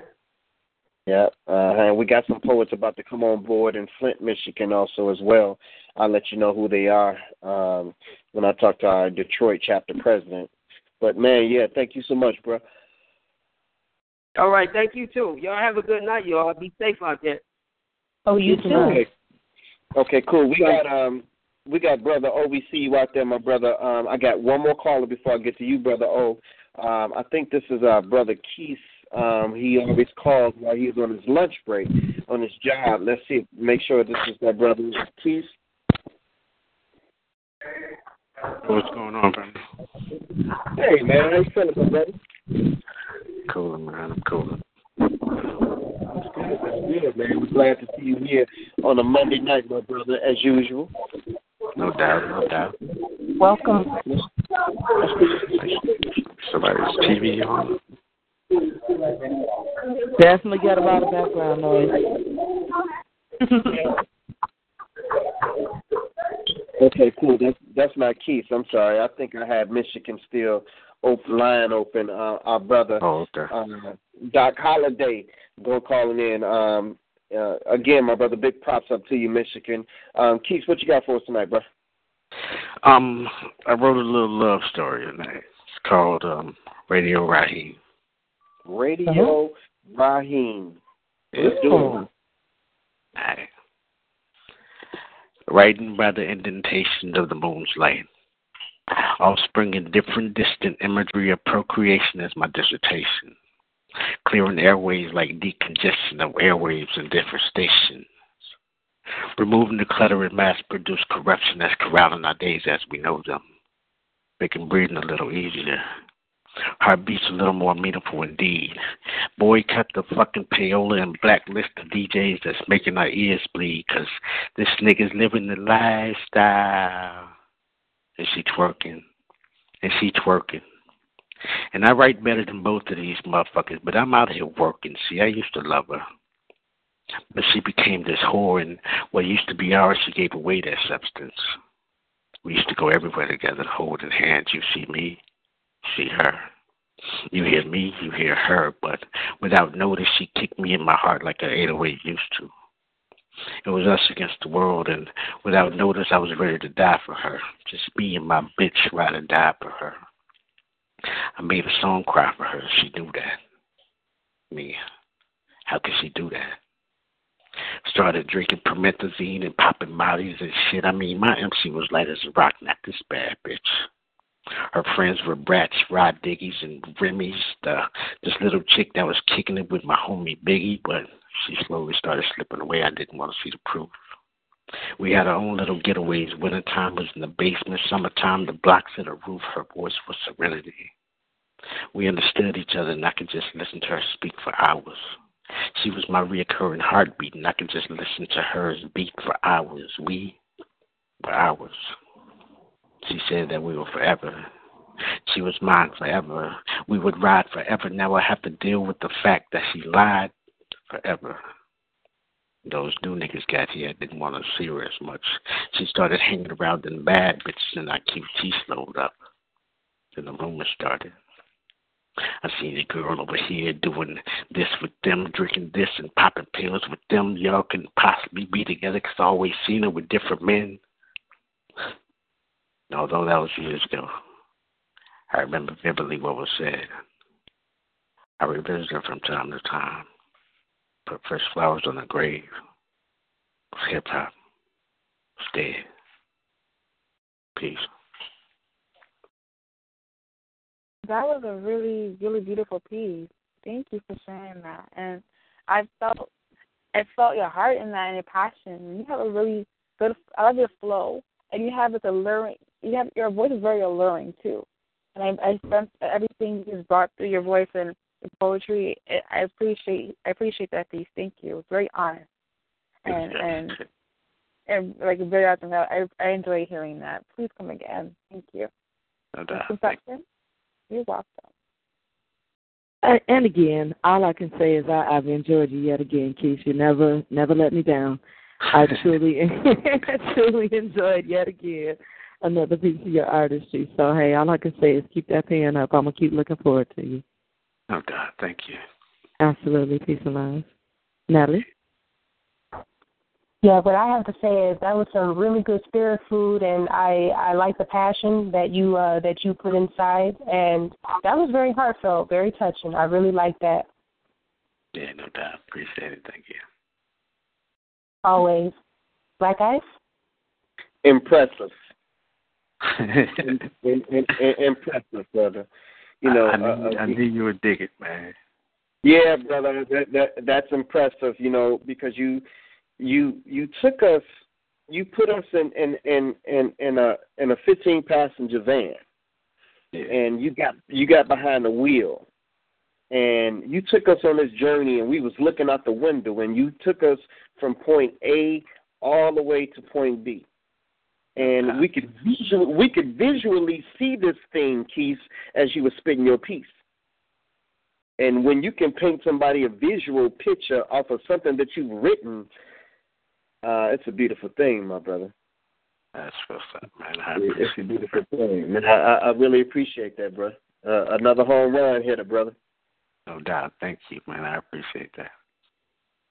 S6: Yeah, uh, and we got some poets about to come on board in Flint, Michigan, also as well. I'll let you know who they are um, when I talk to our Detroit chapter president. But man, yeah, thank you so much, bro.
S13: All right. Thank you too. Y'all have a good night, y'all. Be safe out there.
S3: Oh, you
S6: Okay. Okay, cool. We got um we got brother O. We see you out there, my brother. Um, I got one more caller before I get to you, brother O. Um, I think this is our brother Keith. Um, he always calls while he's on his lunch break on his job. Let's see, make sure this is my brother Keith.
S15: What's going on, brother?
S6: Hey man, how you feeling, my brother?
S15: Cool, man. I'm cool.
S6: That's good, that's good, man. We're glad to see you here on a Monday night, my brother, as usual.
S15: No doubt, no doubt.
S3: Welcome.
S15: Somebody's TV on.
S2: Definitely got a lot of background noise.
S6: Okay, cool. That's that's not Keith. I'm sorry. I think I had Michigan still open line open. Uh, our brother,
S15: oh, okay.
S6: uh, Doc Holliday, go calling in. Um, uh, again, my brother, big props up to you, Michigan. Um, Keith, what you got for us tonight, bro?
S15: Um, I wrote a little love story tonight. It's called um, Radio Raheem.
S6: Radio Raheem. Let's do it.
S15: Aye. Writing by the indentation of the moon's light. Offspring in different distant imagery of procreation is my dissertation. Clearing airways like decongestion of airwaves in different stations. Removing the clutter and mass produced corruption that's corralling our days as we know them. Making breathing a little easier. Heartbeats a little more meaningful indeed. Boycott the fucking payola and blacklist the DJs that's making our ears bleed because this nigga's living the lifestyle. And she twerking. And she twerking. And I write better than both of these motherfuckers, but I'm out here working. See, I used to love her. But she became this whore, and what used to be ours, she gave away that substance. We used to go everywhere together, holding hands. You see me, see her. You hear me, you hear her, but without notice, she kicked me in my heart like an 808 used to. It was us against the world, and without notice, I was ready to die for her. Just me and my bitch ride or die for her. I made a song cry for her. She knew that. Me, how could she do that? Started drinking promethazine and popping mollies and shit. I mean, my MC was light as a rock, not this bad bitch. Her friends were brats, Rod Diggies and Remy's. The this little chick that was kicking it with my homie Biggie, but she slowly started slipping away. I didn't want to see the proof. We had our own little getaways. Wintertime was in the basement. Summertime, the blocks of the roof. Her voice was serenity. We understood each other, and I could just listen to her speak for hours. She was my reoccurring heartbeat, and I could just listen to hers beat for hours. We were hours. She said that we were forever. She was mine forever. We would ride forever. Now I have to deal with the fact that she lied forever. Those new niggas got here. Didn't want to see her as much. She started hanging around in bad bitches, and our QT slowed up. Then the rumors started. I seen a girl over here doing this with them, drinking this and popping pills with them. Y'all can possibly be together 'cause I always seen her with different men. Although that was years ago, I remember vividly what was said. I revisit it from time to time. Put fresh flowers on the grave. Hip hop. Dead. Peace.
S4: That was a really, really beautiful piece. Thank you for sharing that. And I felt I felt your heart in that and your passion. You have a really good. I love your flow, and you have this alluring. You have your voice is very alluring too, and I I sense everything you just brought through your voice and your poetry. I appreciate I appreciate that piece. Thank you. It's very honest, and and and like very awesome. I I enjoy hearing that. Please come again. Thank you.
S15: No doubt.
S4: Confession. You're welcome.
S2: And again, all I can say is I, I've enjoyed you yet again, Keith. You never, never let me down. I truly, truly enjoyed yet again another piece of your artistry. So hey, all I can say is keep that pen up. I'm gonna keep looking forward to you.
S15: Oh God, Thank you.
S2: Absolutely, peace and love. Natalie.
S3: Yeah, what I have to say is that was some really good spirit food, and I I like the passion that you uh that you put inside, and that was very heartfelt, very touching. I really like that.
S15: Yeah, no doubt. Appreciate it. Thank you.
S3: Always, Black Ice.
S6: Impressive. In, in, in, impressive, brother. You know,
S15: I, I knew,
S6: uh,
S15: I knew you would dig it, man.
S6: Yeah, brother, that, that that's impressive. You know, because you you you took us, you put us in in in in, in a in a 15 passenger van,
S15: yeah.
S6: and you got you got behind the wheel, and you took us on this journey, and we was looking out the window, and you took us from point A all the way to point B. And we could visually, we could visually see this thing, Keith, as you were spitting your piece. And when you can paint somebody a visual picture off of something that you've written, uh, it's a beautiful thing, my brother.
S15: That's what's up, man. I
S6: it's a beautiful thing, man. I, I really appreciate that, bro. Uh, another home run hitter, brother.
S15: No doubt. Thank you, man. I appreciate that.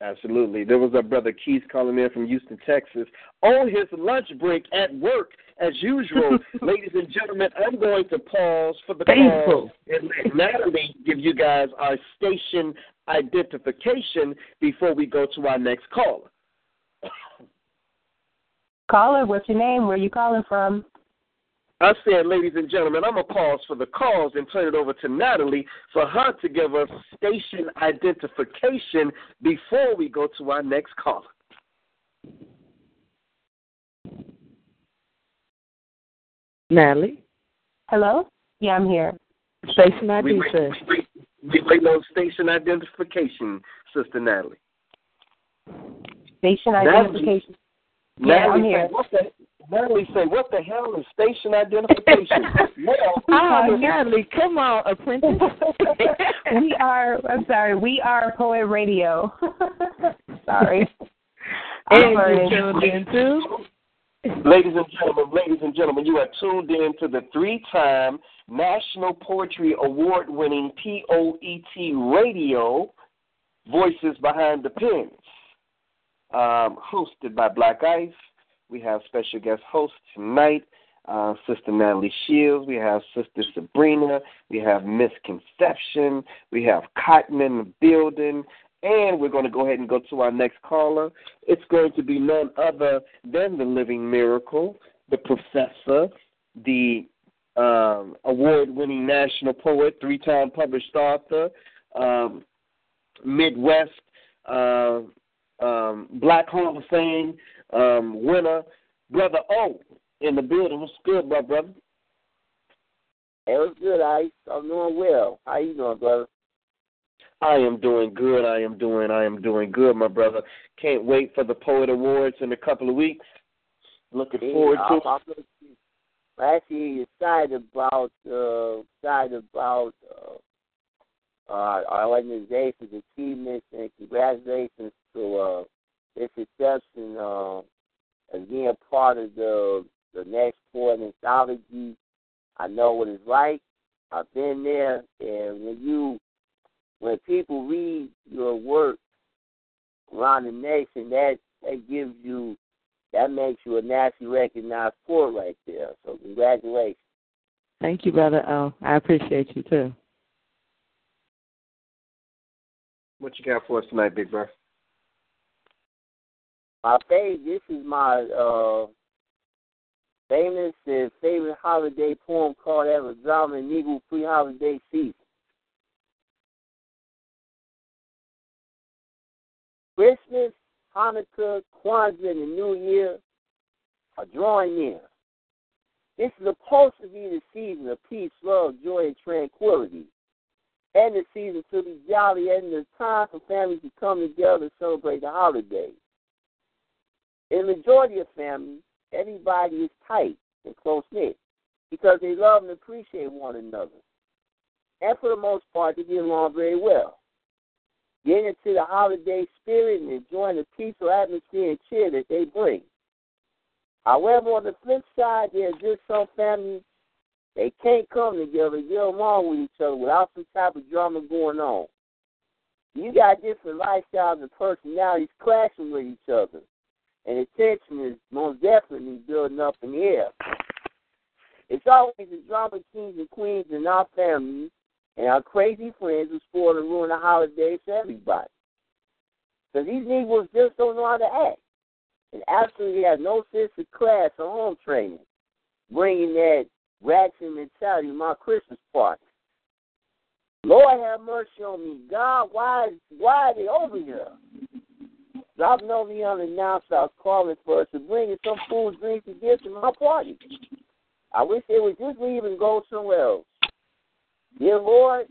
S6: Absolutely. There was our brother Keith calling in from Houston, Texas, on his lunch break at work. As usual, ladies and gentlemen, I'm going to pause for the call and let Natalie give you guys our station identification before we go to our next caller.
S3: Caller, what's your name? Where are you calling from?
S6: I said, ladies and gentlemen, I'm going to pause for the calls and turn it over to Natalie for her to give us station identification before we go to our next caller.
S2: Natalie.
S3: Hello? Yeah, I'm here.
S2: Station ID,
S6: we wait,
S2: sir.
S6: wait, we wait on station identification, Sister Natalie.
S3: Station
S6: Natalie-
S3: identification. Yeah, I'm here.
S6: Say, what the, Natalie say, what the hell is station identification? well,
S2: Ah, Natalie, come on, apprentice.
S3: we are. I'm sorry. We are Poet Radio. sorry.
S2: And
S3: I'm
S2: you're tuned in too.
S6: Ladies and gentlemen, ladies and gentlemen, you are tuned in to the three-time National Poetry Award-winning POET Radio, Voices Behind the Pens, um, hosted by Black Ice. We have special guest host tonight, uh, Sister Natalie Shields. We have Sister Sabrina. We have Misconception. We have Cotton in the building. And we're going to go ahead and go to our next caller. It's going to be none other than the living miracle, the professor, the um, award winning national poet, three time published author, um, Midwest uh, um, Black Hall of Fame um, winner, Brother O in the building. What's good, my brother?
S16: It was good, Ice. I'm doing well. How you doing, brother?
S6: I am doing good. I am doing. I am doing good, my brother. Can't wait for the Poet Awards in a couple of weeks. Looking forward to.
S16: I'm I'm actually excited about uh, excited about uh, uh, our organization's achievements and congratulations to uh, its success and uh, as being part of the the next poet anthology. I know what it's like. I've been there, and when you when people read your work around the nation, that that gives you that makes you a nationally recognized poet right there. So congratulations.
S2: Thank you, brother. Oh, I appreciate you too.
S6: What you got for us tonight, Big Bro?
S16: My favorite. This is my uh, famous and favorite holiday poem called Arizona Negro Free Holiday Season. Christmas, Hanukkah, Kwanzaa, and the New Year are drawing near. This is supposed to be the season of peace, love, joy, and tranquility. And the season to be jolly and the time for families to come together to celebrate the holidays. In the majority of families, everybody is tight and close knit because they love and appreciate one another. And for the most part, they get along very well. Getting into the holiday spirit and enjoying the peaceful atmosphere and cheer that they bring. However, on the flip side, there's just some families they can't come together, get along with each other without some type of drama going on. You got different lifestyles and personalities clashing with each other, and the tension is most definitely building up in the air. It's always the drama kings and queens in our families and our crazy friends who spoil and ruin the holidays for everybody. Because these Negroes just don't know how to act and absolutely have no sense of class or home training, bringing that ratchet mentality to my Christmas party. Lord have mercy on me. God, why, why are they over here? Here unannounced, I was calling for us to bring in some food, drinks, and gifts to my party. I wish they would just leave and go somewhere else. Dear Lord,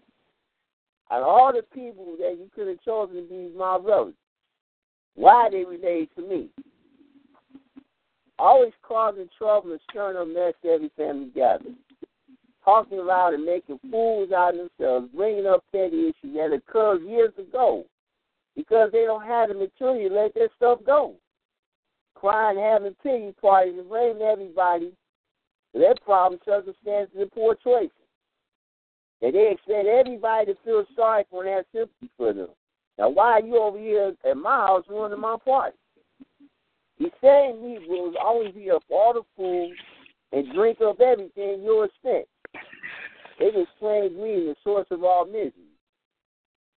S16: and all the people that you could have chosen to be my brothers, why they related to me? Always causing trouble and stirring up mess to every family gathering. Talking loud and making fools out of themselves, bringing up petty issues that occurred years ago because they don't have the maturity to let their stuff go. Crying, having pity parties, and blaming everybody for their problems, circumstances, and poor choices. And they expect everybody to feel sorry for and have sympathy for them. Now, why are you over here at my house ruining my party? He's saying he will always be up all the food and drink up everything you're spent. They just plain greed the source of all misery.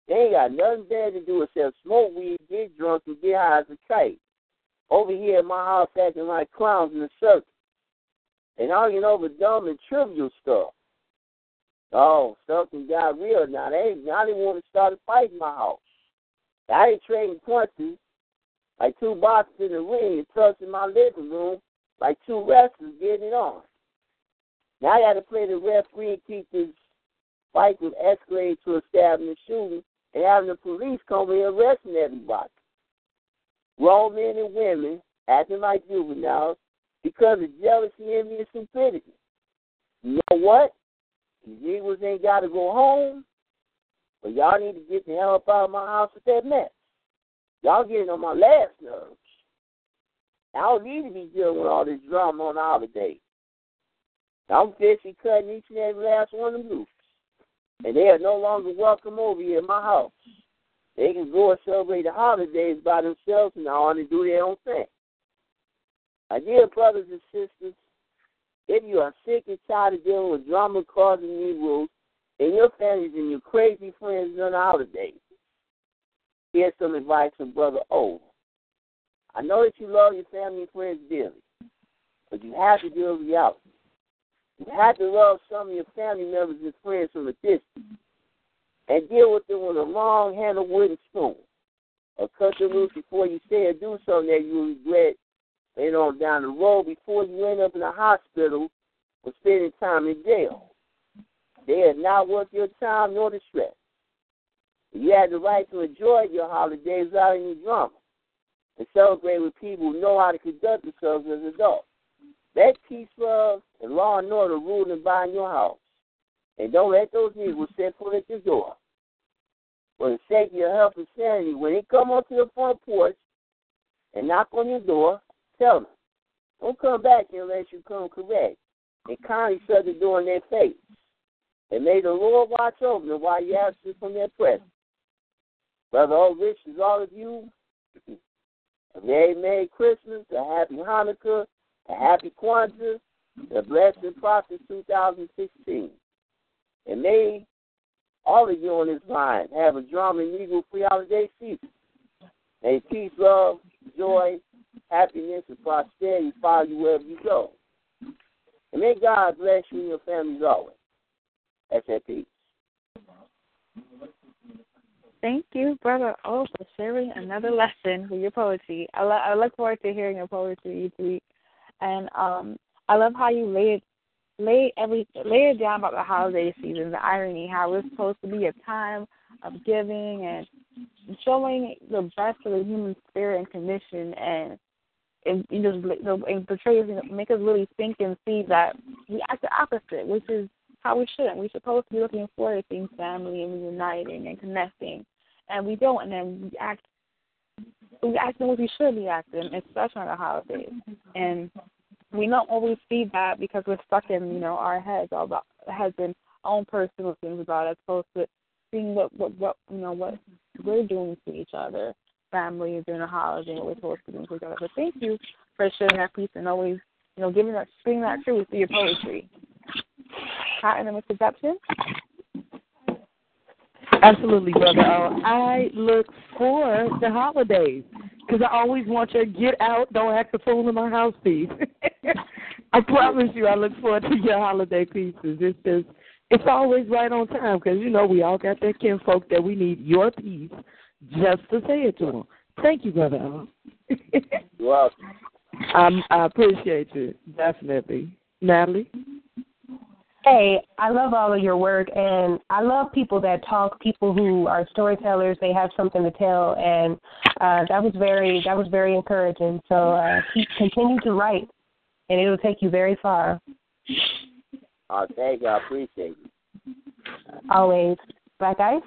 S16: They ain't got nothing better to do except smoke weed, get drunk, and get high as a kite. Over here at my house acting like clowns in the circus. And arguing over dumb and trivial stuff. Oh, something got real now. They now they want to start a fight in my house. I ain't trading punches like two boxes in the ring and trucks in my living room like two wrestlers getting it on. Now I got to play the referee and keep this fight from escalating to a stabbing and shooting and having the police come here arresting everybody. Grown men and women acting like juveniles because of jealousy, envy, and stupidity. You know what? These Eagles ain't got to go home, but y'all need to get the hell up out of my house with that mess. Y'all getting on my last nerves. I don't need to be dealing with all this drama on the holiday. I'm fishing, cutting each and every last one of them loose. And they are no longer welcome over here in my house. They can go and celebrate the holidays by themselves and all and do their own thing. My dear brothers and sisters, if you are sick and tired of dealing with drama causing rules and your families and your crazy friends on the holidays, here's some advice from Brother O. I know that you love your family and friends dearly, but you have to deal with reality. You have to love some of your family members and friends from a distance and deal with them with a long handled wooden spoon or cut them loose before you say or do something that you regret later on down the road before you end up in a hospital or spending time in jail. They are not worth your time nor the stress. You have the right to enjoy your holidays without any drama and celebrate with people who know how to conduct themselves as adults. Let peace, love, and law and order rule and bind your house. And don't let those Negroes set foot at your door. For the sake of your health and sanity, when they come onto the front porch and knock on your door, tell them, don't come back unless you come correct. And kindly shut the door in their face. And may the Lord watch over them while you absent from their presence. Brother O. wishes all of you. A very Merry Christmas, a Happy Hanukkah, a Happy Kwanzaa, a blessed prosperous 2016. And may all of you on this line have a drama and legal free holiday season. May peace, love, joy, happiness, and prosperity follow you wherever you go. And may God bless you and your families always. That's that peace.
S4: Thank you, brother O, for sharing another lesson with your poetry. I, lo- I look forward to hearing your poetry each week, and um, I love how you lay it, lay every, lay it down about the holiday season, the irony, how it's supposed to be a time of giving and showing the best of the human spirit and condition, and and you just and portrays make us really think and see that we act the opposite, which is how we shouldn't. We're supposed to be looking forward to being family and reuniting and connecting, and we don't, and then we act we act the way we should be acting, especially on the holidays. And we don't always see that because we're stuck in, you know, our heads all about heads in own personal things about as opposed to seeing what what what you know what we're doing to each other, family during the holiday, what we're supposed to doing to each other. But thank you for sharing that piece and always, you know, giving that speaking that truth through your poetry. Cotton and Misconception?
S2: Absolutely, brother. Uh, I look for the holidays because I always want you to get out, don't act a fool in my house piece. I promise you, I look forward to your holiday pieces. It's just, it's always right on time because you know we all got that kinfolk that we need your piece just to say it to them. Thank you, brother.
S16: You're welcome.
S2: Um, I appreciate you definitely, Natalie.
S3: Hey, I love all of your work, and I love people that talk. People who are storytellers, they have something to tell, and uh, that was very that was very encouraging. So uh, keep continue to write, and it'll take you very far.
S16: Oh, thank you. I appreciate you.
S3: Always, Black Ice.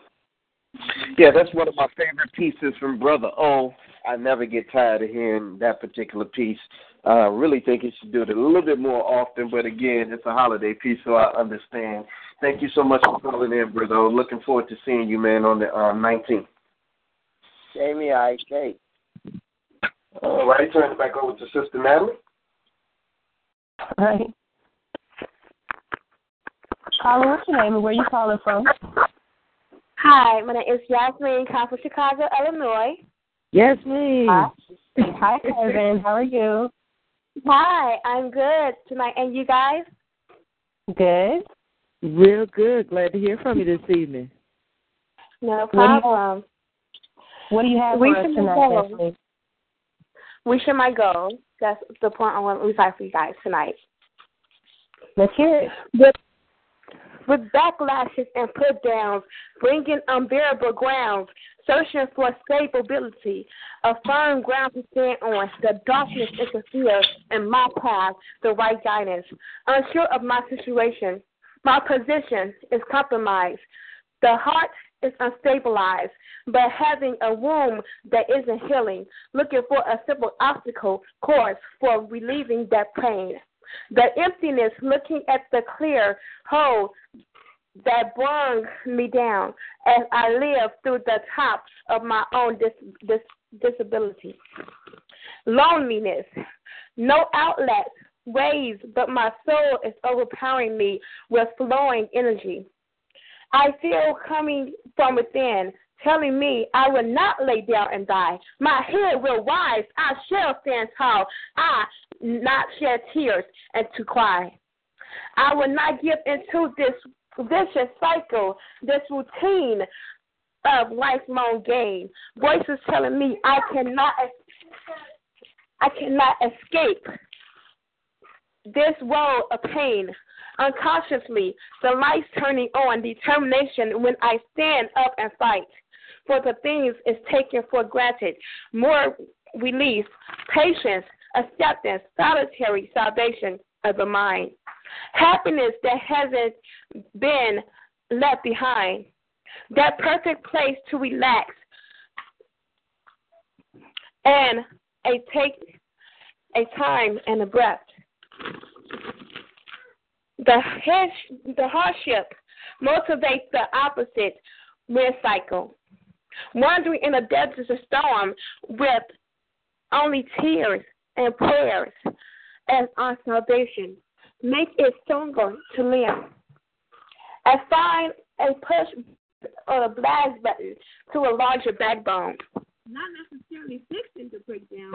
S6: Yeah, that's one of my favorite pieces from Brother O. I never get tired of hearing that particular piece. I uh, really think you should do it a little bit more often, but again, it's a holiday piece, so I understand. Thank you so much for calling in, brother. Looking forward to seeing you, man, on the uh, 19th.
S16: Same here, I say.
S6: All right, turn it back over to Sister Natalie.
S3: All right. Caller, what's your name and where you calling from?
S17: Hi, my name is Yasmin, come from Chicago, Illinois.
S2: Yes, me.
S3: Hi, Hi Kevin. How are you?
S17: Hi, I'm good tonight. And you guys?
S3: Good.
S2: Real good. Glad to hear from you this evening.
S17: No problem.
S3: What do you have
S17: we
S3: for us tonight. Leslie?
S17: We should my goal. That's the point I want to recite for you guys tonight.
S3: Let's hear it.
S17: With, with backlashes and put downs, bringing unbearable grounds, searching for stability, a firm ground to stand on. The darkness interferes in my path, the right guidance. Unsure of my situation, my position is compromised. The heart is unstabilized, but having a wound that isn't healing, looking for a simple obstacle course for relieving that pain. The emptiness, looking at the clear hole that brung me down as I live through the top of my own dis- dis- disability. Loneliness, no outlet, waves, but my soul is overpowering me with flowing energy. I feel coming from within, telling me I will not lay down and die. My head will rise. I shall stand tall. I not shed tears and to cry. I will not give into this vicious cycle, this routine of lifelong gain. Voices telling me I cannot I cannot escape this world of pain. Unconsciously, the lights turning on, determination when I stand up and fight. For the things is taken for granted. More release, patience, acceptance, solitary salvation of the mind. Happiness that hasn't been left behind. That perfect place to relax and a take a time and a breath. The the hardship motivates the opposite wind cycle. Wandering in the a desert storm with only tears and prayers as our salvation. Make it stronger to live. And find a push or a blast button to a larger backbone. Not necessarily fixing the breakdown,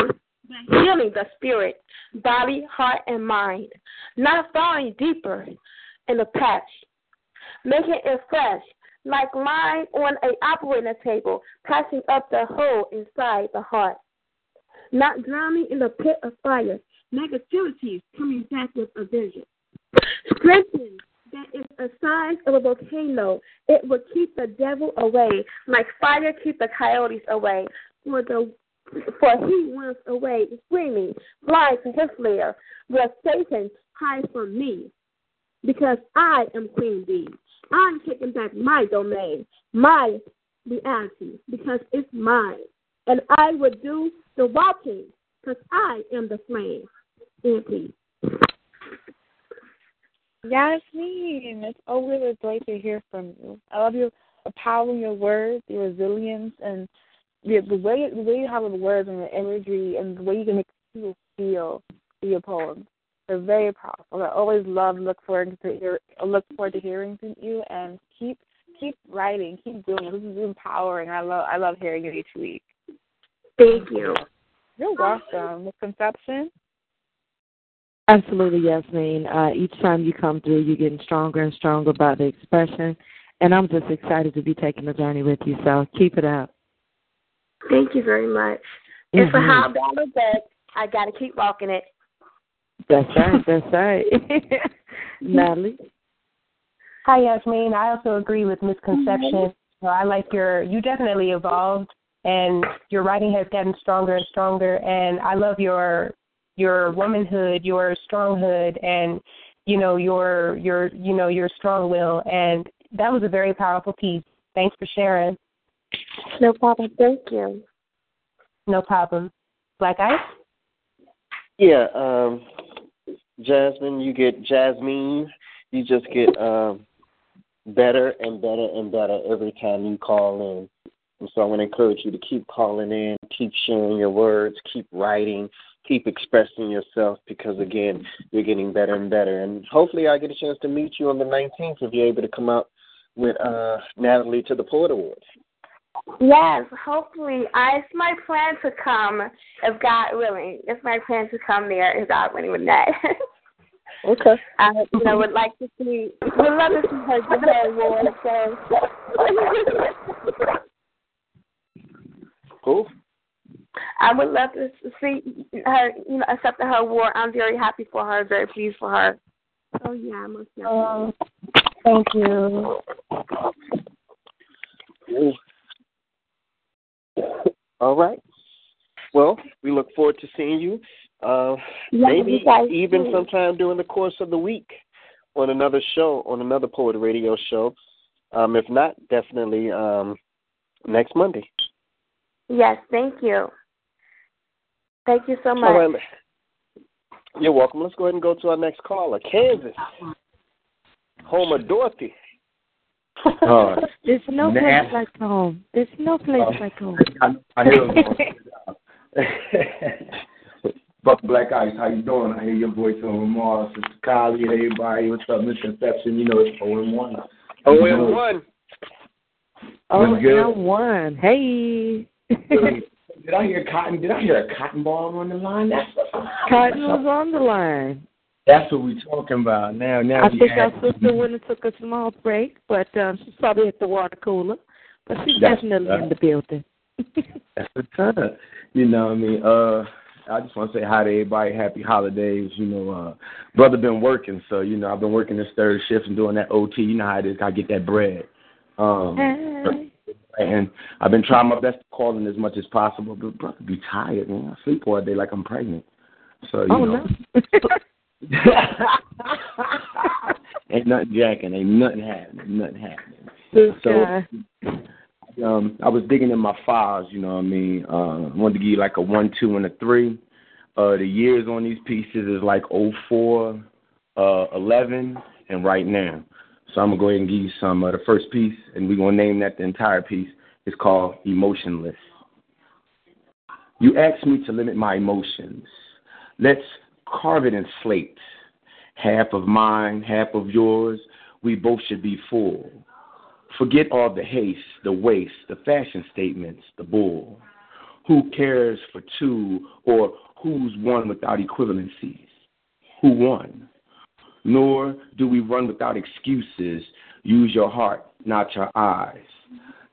S17: but healing the spirit, body, heart, and mind. Not falling deeper in the patch. Making it fresh, like lying on a operating table, passing up the hole inside the heart. Not drowning in the pit of fire, negativities coming back with a vision. Strengthen that is the size of a volcano. It will keep the devil away, like fire keep the coyotes away. For the for he runs away, screaming, flies to his lair, where Satan hides from me. Because I am Queen Bee. I'm taking back my domain, my reality, because it's mine. And I will do the walking, because I am the flame. Peace.
S4: Yasmin, it's always a joy to hear from you. I love your the power in your words, your resilience, and the, the way the way you have the words and the imagery and the way you can make people feel through your poems. They're very powerful. I always love look forward to hear look forward to hearing from you and keep keep writing, keep doing it. This is empowering. I love I love hearing it each week.
S17: Thank you.
S4: You're welcome. Misconception.
S2: Absolutely, Yasmin. Uh, each time you come through, you're getting stronger and stronger about the expression, and I'm just excited to be taking the journey with you. So keep it up.
S17: Thank you very much.
S2: Mm-hmm.
S17: It's a hard battle, but I got to keep walking it.
S2: That's right. That's right. Natalie.
S3: Hi, Yasmin. I also agree with Misconception. So I like your. You definitely evolved, and your writing has gotten stronger and stronger. And I love your your womanhood, your stronghood, and you know your your you know your strong will. And that was a very powerful piece. Thanks for sharing.
S17: No problem. Thank you.
S3: No problem. Black Ice.
S18: Yeah, um, Jasmine, you get Jasmine. You just get um, better and better and better every time you call in. And so I want to encourage you to keep calling in, keep sharing your words, keep writing, keep expressing yourself because again, you're getting better and better. And hopefully, I get a chance to meet you on the 19th if you're able to come out with uh, Natalie to the Poet Awards.
S17: Yes, hopefully. I, it's my plan to come if God willing. It's my plan to come there if God willing with that.
S18: Okay.
S17: I you know would like to see would love to see her get her award. So
S18: Cool.
S17: I would love to see her, you know, accept her award. I'm very happy for her, very pleased for her. Oh yeah, most definitely.
S3: Thank you.
S18: All right. Well, we look forward to seeing you. Uh,
S17: Yeah,
S18: maybe
S17: you
S18: even
S17: too.
S18: sometime during the course of the week on another show, on another Poet Radio show. Um, if not, definitely um, next Monday.
S17: Yes, thank you. Thank you so much.
S18: All right. You're welcome. Let's go ahead and go to our next caller, Kansas, home of Dorothy.
S19: Uh,
S2: There's no place
S19: Nah.
S2: like home. There's no place
S19: Oh.
S2: like home.
S19: I, I hear Buck Black Ice, how you doing? I hear your voice on Mars, Sister Kylie, and everybody. What's up, Misconception? You know it's 0 and 1.
S18: Oh, and one.
S2: Oh, and one. Hey.
S19: Did I hear cotton? Did I hear a cotton ball on the line? That's
S2: Cotton was on the line.
S19: That's what we're talking about now. Now
S2: I think our sister went and took a small break, but um, she's probably at the water cooler. But she's
S19: That's
S2: definitely in the building.
S19: That's the time. You know what I mean? Uh I just want to say hi to everybody. Happy holidays. You know, uh brother been working, so you know I've been working this third shift and doing that OT. You know how it is. I get that bread. Um,
S2: Hey.
S19: And I've been trying my best to call in as much as possible. But brother, be tired, man. I sleep all day like I'm pregnant. So you
S2: Oh,
S19: know,
S2: no.
S19: ain't nothing jacking. Ain't nothing happening. Nothing happening.
S2: This
S19: So
S2: guy.
S19: um, I was digging in my files, you know what I mean? Uh, I wanted to give you like a one, two, and a three. Uh, the years on these pieces is like oh four, uh, 11, and right now. So I'm to go ahead and give you some. Uh, the first piece, and we're to name that the entire piece, is called Emotionless. You asked me to limit my emotions. Let's carve it in slate. Half of mine, half of yours. We both should be full. Forget all the haste, the waste, the fashion statements, the bull. Who cares for two or who's one without equivalencies? Who won? Nor do we run without excuses. Use your heart not your eyes.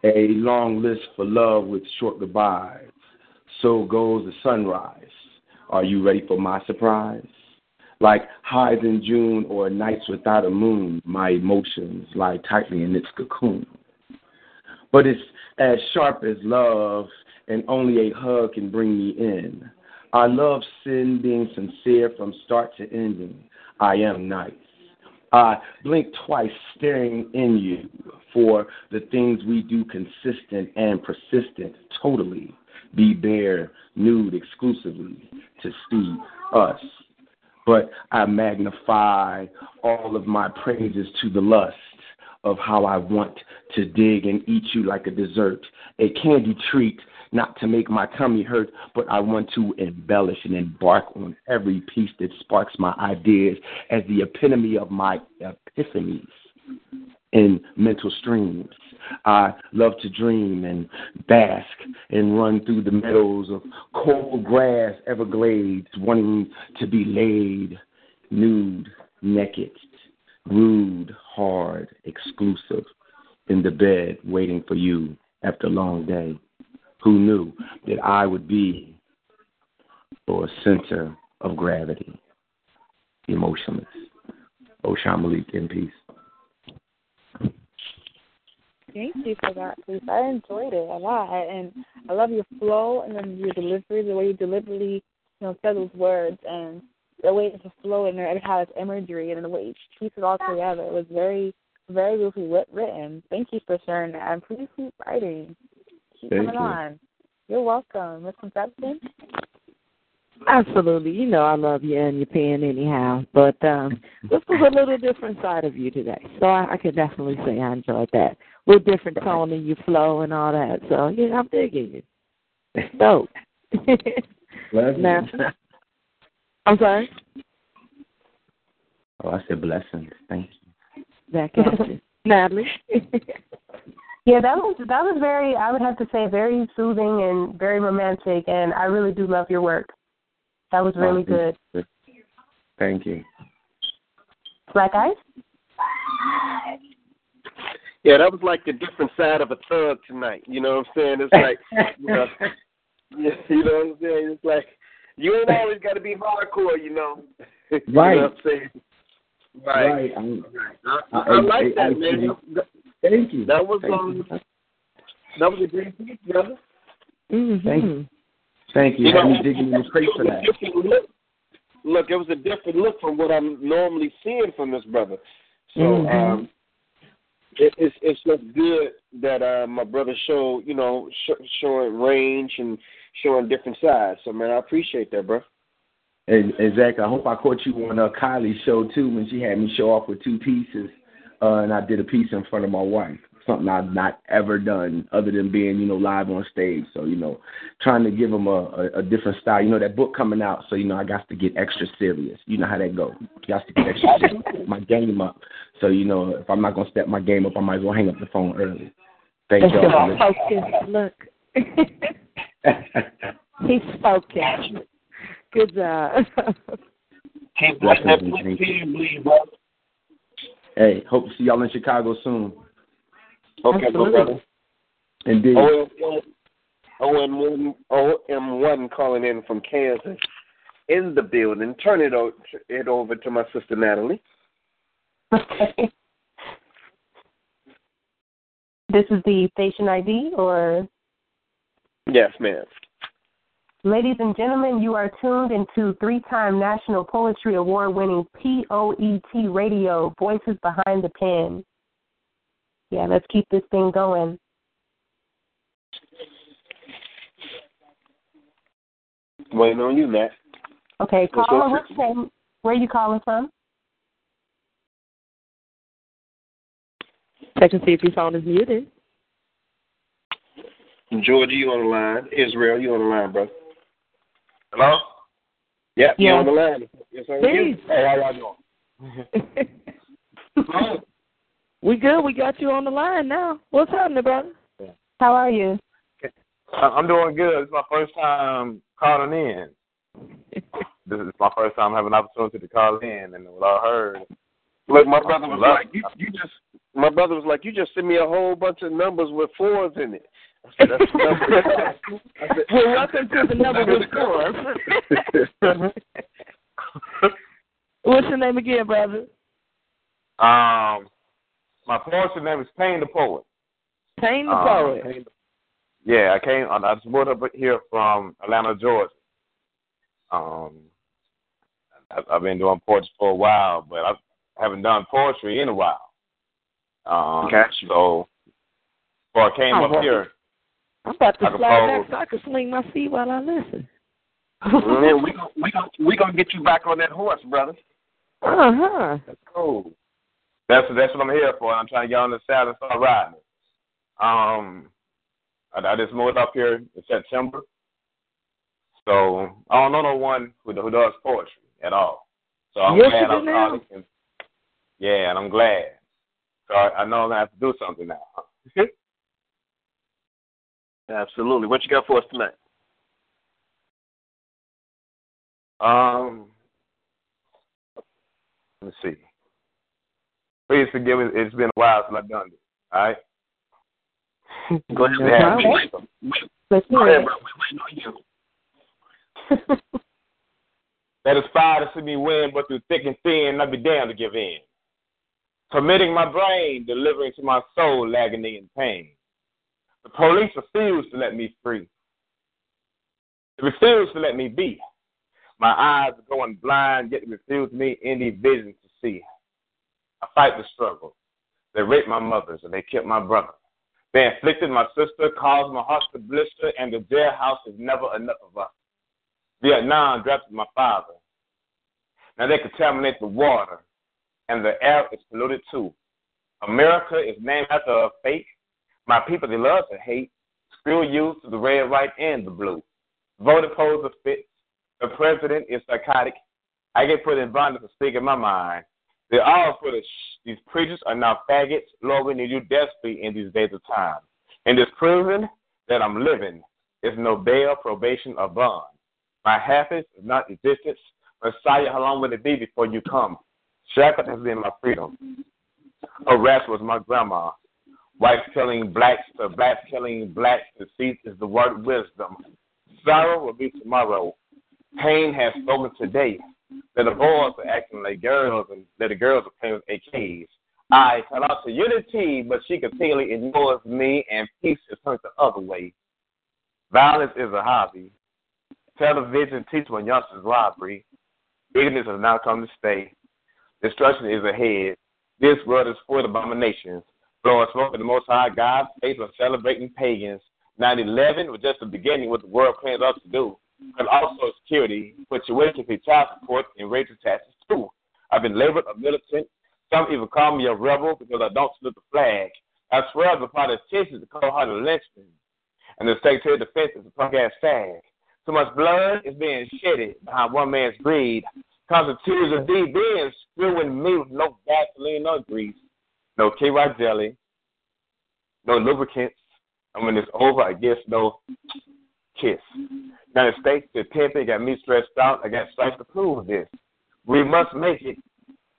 S19: A long list for love with short goodbyes. So goes the sunrise. Are you ready for my surprise? Like highs in June or nights without a moon, my emotions lie tightly in its cocoon. But it's as sharp as love, and only a hug can bring me in. I love sin being sincere from start to ending. I am nice. I blink twice, staring in you for the things we do consistent and persistent, totally. Be bare, nude exclusively to see us. But I magnify all of my praises to the lust of how I want to dig and eat you like a dessert, a candy treat not to make my tummy hurt, but I want to embellish and embark on every piece that sparks my ideas as the epitome of my epiphanies and mental streams. I love to dream and bask and run through the meadows of cold grass, Everglades, wanting to be laid nude, naked, rude, hard, exclusive, in the bed waiting for you after a long day. Who knew that I would be a center of gravity, emotionless. Oshan Malik in peace.
S4: Thank you for that, please. I enjoyed it a lot, and I love your flow and then your delivery, the way you deliberately, you know, said those words, and the way it's a flow and how it's imagery, and the way you piece it all together. It was very, very beautifully written. Thank you for sharing that, and please keep writing. Keep
S19: Thank
S4: coming
S19: you.
S4: on. You're welcome, Misconception.
S2: Absolutely. You know I love you and your pen anyhow. But um this was a little different side of you today. So I, I could definitely say I enjoyed that. With different tone and your flow and all that. So yeah, I'm digging you. Dope. now, I'm sorry?
S19: Oh, I said blessings. Thank you.
S2: That got you. Natalie.
S3: Yeah, that was that was very I would have to say very soothing and very romantic and I really do love your work. That was really good.
S19: Thank you.
S3: Black Ice?
S6: Yeah, that was like the different side of a thug tonight. You know what I'm saying? It's like, you know, yeah, you know what I'm saying? It's like you ain't always got to be hardcore, you know. you
S19: Right.
S6: know what I'm saying? Right.
S19: Right. I'm-
S6: I,
S19: I-
S6: I, like
S19: I- I-
S6: that, man.
S19: Thank you.
S6: That was
S19: Thank
S6: um,
S19: you.
S6: that was a great piece, brother.
S19: Thank you. Thank you.
S6: You know,
S19: me digging in the crate for that.
S6: look. Look, it was a different look from what I'm normally seeing from this brother. So
S19: Mhm.
S6: um, it, it's it's just good that uh, my brother showed you know sh- showing range and showing different sides. So man, I appreciate that, bro.
S19: And exactly. I hope I caught you on uh, Kylie's show too when she had me show off with two pieces, uh, and I did a piece in front of my wife. Something I've not ever done other than being, you know, live on stage. So you know, trying to give them a, a, a different style. You know, that book coming out, so you know, I got to get extra serious. You know how that goes. Got to get extra serious. My game up. So you know, if I'm not gonna step my game up, I might as well hang up the phone early. Thank y'all.
S2: focus. Look. He's spoken. Good job.
S6: Keep that
S19: and
S6: black
S19: thank you.
S6: pen bleed, bro.
S19: Hey, hope to see y'all in Chicago soon.
S6: Okay, my
S2: Absolutely.
S6: brother.
S19: Indeed.
S6: OM1, OM1, OM1 calling in from Kansas in the building. Turn it, o- it over to my sister Natalie.
S3: Okay. This is the station ID or
S6: Yes, ma'am.
S3: Ladies and gentlemen, you are tuned into three-time National Poetry Award-winning POET Radio, Voices Behind the Pen. Yeah, let's keep this thing going.
S6: Waiting on you, Nat.
S3: Okay,
S6: What's
S3: caller, what's your name? Where are you calling from?
S2: Check and see if your phone is muted.
S6: Georgia, you on the line. Israel, you on the line, bro.
S9: Hello?
S6: Yep, you
S2: Yeah.
S6: on the line. Yes, sir.
S2: Please.
S9: Hey, how y'all doing?
S2: we good. We got you on the line now. What's happening, brother?
S3: How are you?
S20: I- I'm doing good. It's my first time calling in. this is my first time having an opportunity to call in, and what I heard.
S6: Look, my brother was like, you, you just
S18: my brother was like, "You just sent me a whole bunch of numbers with fours in it." I said, That's the number. I said,
S2: well, welcome to the number with fours. What's your name again, brother?
S20: Um, my poetry name is Payne the Poet.
S2: Payne the
S20: Um,
S2: poet.
S20: Payne the- yeah, I came. I just moved up here from Atlanta, Georgia. Um, I, I've been doing poetry for a while, but I haven't done poetry in a while. Um,
S18: Gotcha.
S20: So, before I came
S2: Oh,
S20: up
S2: well,
S20: here,
S2: I'm about to slide back so I can swing my feet while I listen.
S18: Man, we gon' we gon' we gonna get you back on that horse, brother.
S2: Uh huh.
S20: That's cool. That's that's what I'm here for. I'm trying to get on the saddle and start riding. Um, I, I just moved up here in September, so I don't know no one who, who does poetry at all. So I'm
S2: Yes,
S20: glad I'm
S2: now.
S20: And, yeah, and I'm glad. So I, I know I'm gonna have to do something now.
S18: Absolutely. What you got for us tonight?
S20: Um, let me see. Please forgive me. It's been a while since I've done this. All right.
S18: Go ahead.
S20: No
S18: man.
S20: problem.
S18: We wait- we-
S2: Let's
S18: Go
S2: hear
S18: ahead,
S2: it.
S18: bro. We waiting on you.
S20: That aspire to see me win, but through thick and thin, I'd be damned to give in. Permitting my brain, delivering to my soul agony and pain. The police refuse to let me free. They refuse to let me be. My eyes are going blind, yet they refuse me any vision to see. I fight the struggle. They raped my mothers and they killed my brother. They inflicted my sister, caused my heart to blister, and the jailhouse is never enough of us. Vietnam drafted my father. Now they contaminate the water, and the air is polluted too. America is named after a fake. My people, they love to hate. Screw you to the red, white, and the blue. Voting polls are fit. The president is psychotic. I get put in bondage for speaking my mind. They all put sh- these preachers are now faggots. Lord, we need you desperately in these days of time. And this prison that I'm living is no bail, probation, or bond. My happiness is not existence. Messiah, how long will it be before you come? Shackled has been my freedom. Harassed was my grandma. Whites killing blacks, the blacks killing blacks. Deceit is the word wisdom. Sorrow will be tomorrow. Pain has spoken today. That the boys are acting like girls and that the girls are playing with AKs. I call out to unity, but she continually ignores me, and peace is turned the other way. Violence is a hobby. Television teaches when youngsters robbery. Ignorance has now come to stay. Destruction is ahead. This world is full of abominations. Blowing smoke at the Most High God's face of celebrating pagans. 9/11 was just the beginning what the world plans us to do, but also security, situation for child support, and racial taxes too. I've been labeled a militant. Some even call me a rebel because I don't salute the flag. I swear the politicians to call her the lynchman, and the Secretary of Defense is a punk ass fag. Too much blood is being shedded behind one man's greed. Constitutes of D being screwing me with no gasoline or grease, no KY jelly, no lubricants. And when it's over, I guess no kiss. Now the States, the pimping got me stressed out. I got stripes to prove this. We must make it.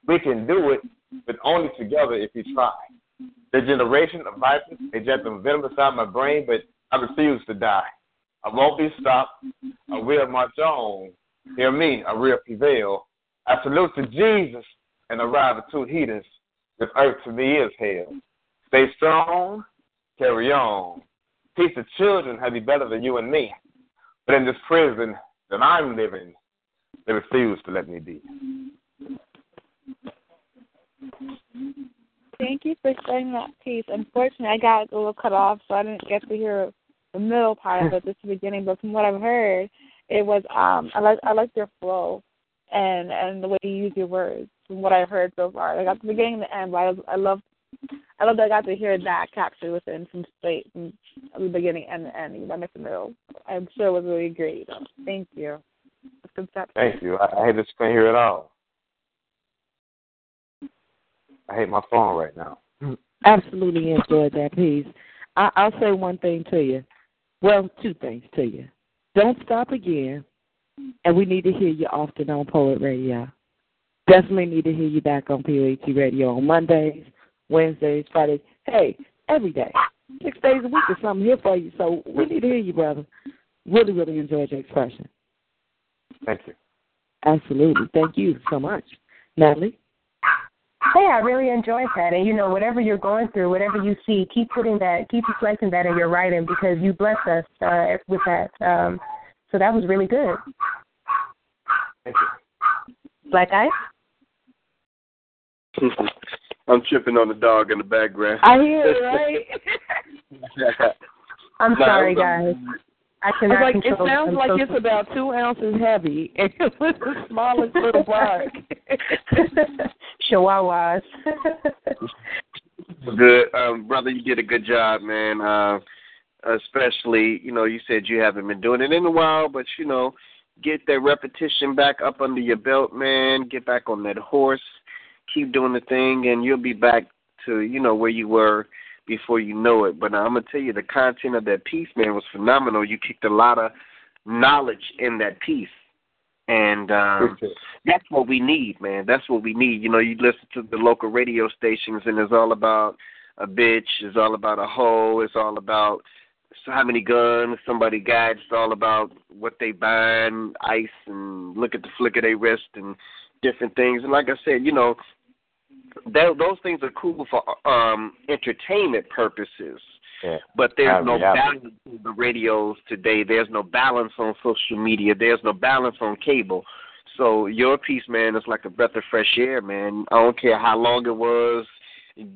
S20: We can do it, but only together if we try. The generation of vipers, they been venom inside my brain, but I refuse to die. I won't be stopped. I will march on. Hear me, I will prevail. I salute to Jesus and arrive at two heaters. This earth to me is hell. Stay strong, carry on. Teach the children how to be better than you and me. But in this prison that I'm living, they refuse to let me be.
S4: Thank you for sharing that piece. Unfortunately, I got a little cut off, so I didn't get to hear the middle part of it, just the beginning. But from what I've heard, it was um I like I like your flow and and the way you use your words. From what I've heard so far, I got the mm-hmm. beginning and the end, but I, I love I love that I got to hear that captured within some space from the beginning and the end. You missed the middle. I'm sure it was really great. Thank you.
S20: Thank you. I, I hate that you can't hear it all. I hate my phone right now.
S2: Absolutely enjoyed that piece. I, I'll say one thing to you. Well, two things to you. Don't stop again, and we need to hear you often on Poet Radio. Definitely need to hear you back on POET Radio on Mondays, Wednesdays, Fridays. Hey, every day, six days a week or something here for you. So we need to hear you, brother. Really, really enjoyed your expression.
S20: Thank you.
S2: Absolutely. Thank you so much. Natalie?
S3: Hey, I really enjoyed that. And you know, whatever you're going through, whatever you see, keep putting that, keep reflecting that in your writing because you bless us uh, with that. Um, so that was really good.
S20: Thank you.
S3: Black Ice?
S6: I'm tripping on the dog in the background.
S2: I hear it, right?
S3: I'm
S6: Nah,
S3: sorry, guys. I
S2: It's
S3: cannot
S2: like it sounds like
S3: so
S2: it's about two ounces heavy, and it was the smallest little bark.
S3: Chihuahuas.
S6: Good, um, brother. You did a good job, man. Uh, especially, you know, you said you haven't been doing it in a while, but you know, get that repetition back up under your belt, man. Get back on that horse. Keep doing the thing, and you'll be back to you know where you were before you know it. But I'm gonna tell you, the content of that piece, man, was phenomenal. You kicked a lot of knowledge in that piece, and um, that's what we need, man. That's what we need. You know, you listen to the local radio stations, and it's all about a bitch. It's all about a hoe. It's all about so how many guns somebody got. It's all about what they buying, ice, and look at the flick of their wrist and different things. And like I said, you know, that, those things are cool for um entertainment purposes.
S20: Yeah.
S6: But there's no balance on the radios today. There's no balance on social media. There's no balance on cable. So your piece, man, is like a breath of fresh air, man. I don't care how long it was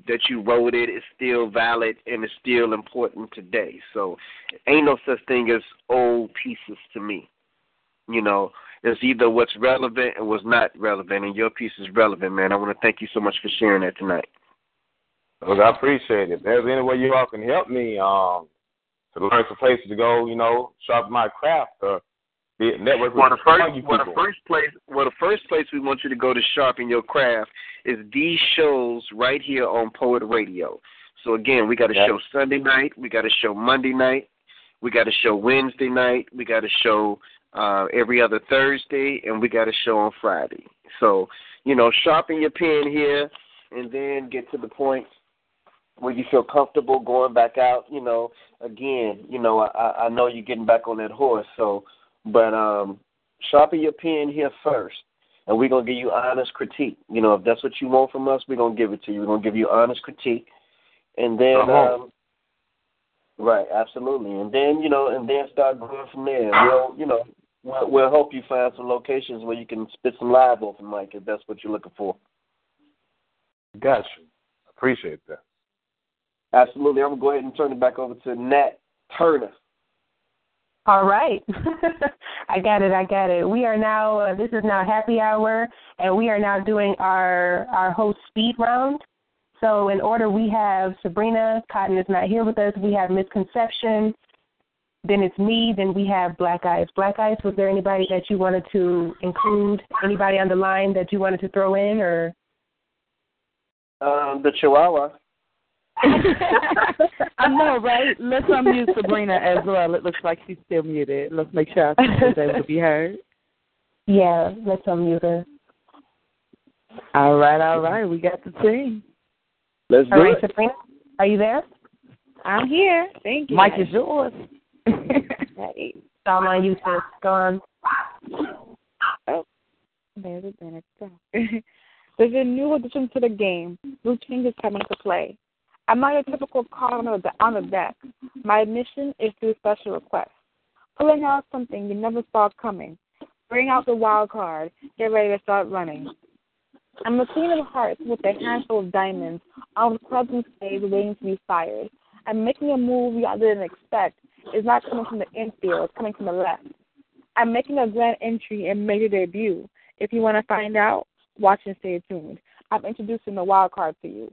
S6: that you wrote it, it's still valid and it's still important today. So ain't no such thing as old pieces to me. You know, it's either what's relevant and what's not relevant, and your piece is relevant, man. I want to thank you so much for sharing that tonight.
S20: Look, I appreciate it. If there's any way you all can help me um, to learn some places to go, you know, sharpen my craft or be it network
S6: Well, the
S20: with
S6: first, well, the first place, well, the first place we want you to go to sharpen your craft is these shows right here on Poet Radio. So again, we got a
S20: Yeah.
S6: show Sunday night, we got a show Monday night, we got a show Wednesday night, we got a show uh, every other Thursday, and we got a show on Friday. So you know, sharpen your pen here, and then get to the point where you feel comfortable going back out. You know, again, you know, I, I know you're getting back on that horse, so but um, sharpen your pen here first, and we're gonna give you honest critique. You know, if that's what you want from us, we're gonna give it to you. We're gonna give you honest critique, and then
S20: Uh-huh.
S6: um, right, absolutely, and then you know, and then start going from there. We'll, you know, we'll, we'll help you find some locations where you can spit some live open mic if that's what you're looking for.
S20: Gotcha. Appreciate that.
S6: Absolutely, I'm gonna go ahead and turn it back over to Nat Turner.
S3: All right. I got it. I got it. We are now, uh, this is now happy hour, and we are now doing our, our host speed round. So, in order, we have Sabrina. Cotton is not here with us. We have Misconception. Then it's me. Then we have Black Ice. Black Ice, was there anybody that you wanted to include? Anybody on the line that you wanted to throw in? or
S6: Um, the Chihuahua.
S2: I know, right? Let's unmute Sabrina as well. It looks like she's still muted. Let's make sure she's able to be heard.
S3: Yeah, let's unmute her.
S2: All right, all right. We got the team.
S6: Let's
S3: All right, Sabrina, are you there?
S4: I'm here. Thank you.
S2: Mike is yours.
S4: Hey.
S3: All on you. Go on.
S4: Oh, there's a minute. There's a new addition to the game. New changes coming into play. I'm not your typical card on the, on the deck. My admission is through special request. Pulling out something you never saw coming. Bring out the wild card. Get ready to start running. I'm the queen of hearts with a handful of diamonds on the clubs and stage waiting to be fired. I'm making a move y'all didn't expect. It's not coming from the infield, it's coming from the left. I'm making a grand entry and major debut. If you want to find out, watch and stay tuned. I'm introducing the wild card to you.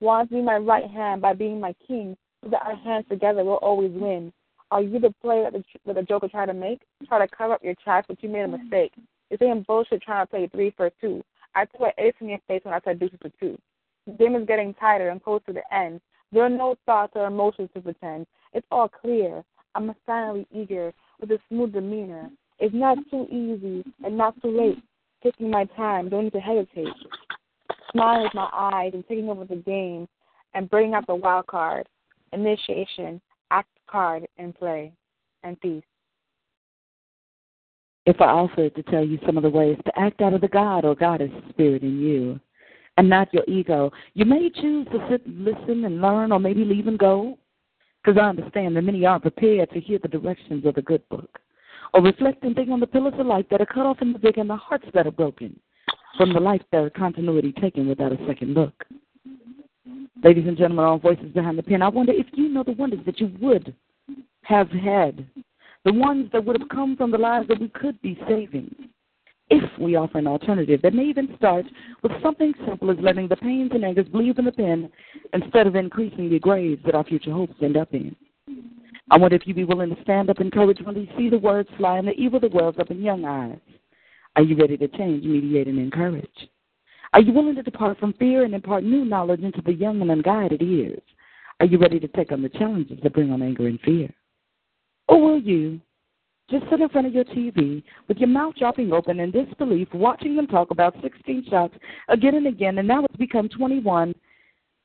S4: Want to be my right hand by being my king, so that our hands together will always win. Are you the player that the, that the Joker tried to make? Try to cover up your tracks, but you made a mistake. You're saying bullshit trying to play three for two. I threw an ace in your face when I said deuces for two. The game is getting tighter and close to the end. There are no thoughts or emotions to pretend. It's all clear. I'm silently eager with a smooth demeanor. It's not too easy and not too late. Taking my time, don't need to hesitate. smiling with my eyes and taking over the game and bringing out the wild card, initiation, act card, and play, and peace.
S2: If I offered to tell you some of the ways to act out of the God or goddess spirit in you, and not your ego, you may choose to sit, listen, and learn, or maybe leave and go, because I understand that many aren't prepared to hear the directions of the good book, or reflect and think on the pillars of life that are cut off in the big and the hearts that are broken from the life that are continuity taken without a second look. Ladies and gentlemen, all voices behind the pen, I wonder if you know the wonders that you would have had, the ones that would have come from the lives that we could be saving, if we offer an alternative that may even start with something simple as letting the pains and angers bleed in the pen instead of increasing the graves that our future hopes end up in. I wonder if you'd be willing to stand up and courage when you see the words fly and the evil that wells up in young eyes. Are you ready to change, mediate, and encourage? Are you willing to depart from fear and impart new knowledge into the young and unguided ears? Are you ready to take on the challenges that bring on anger and fear? Or will you just sit in front of your TV with your mouth dropping open in disbelief, watching them talk about 16 shots again and again, and now it's become 21,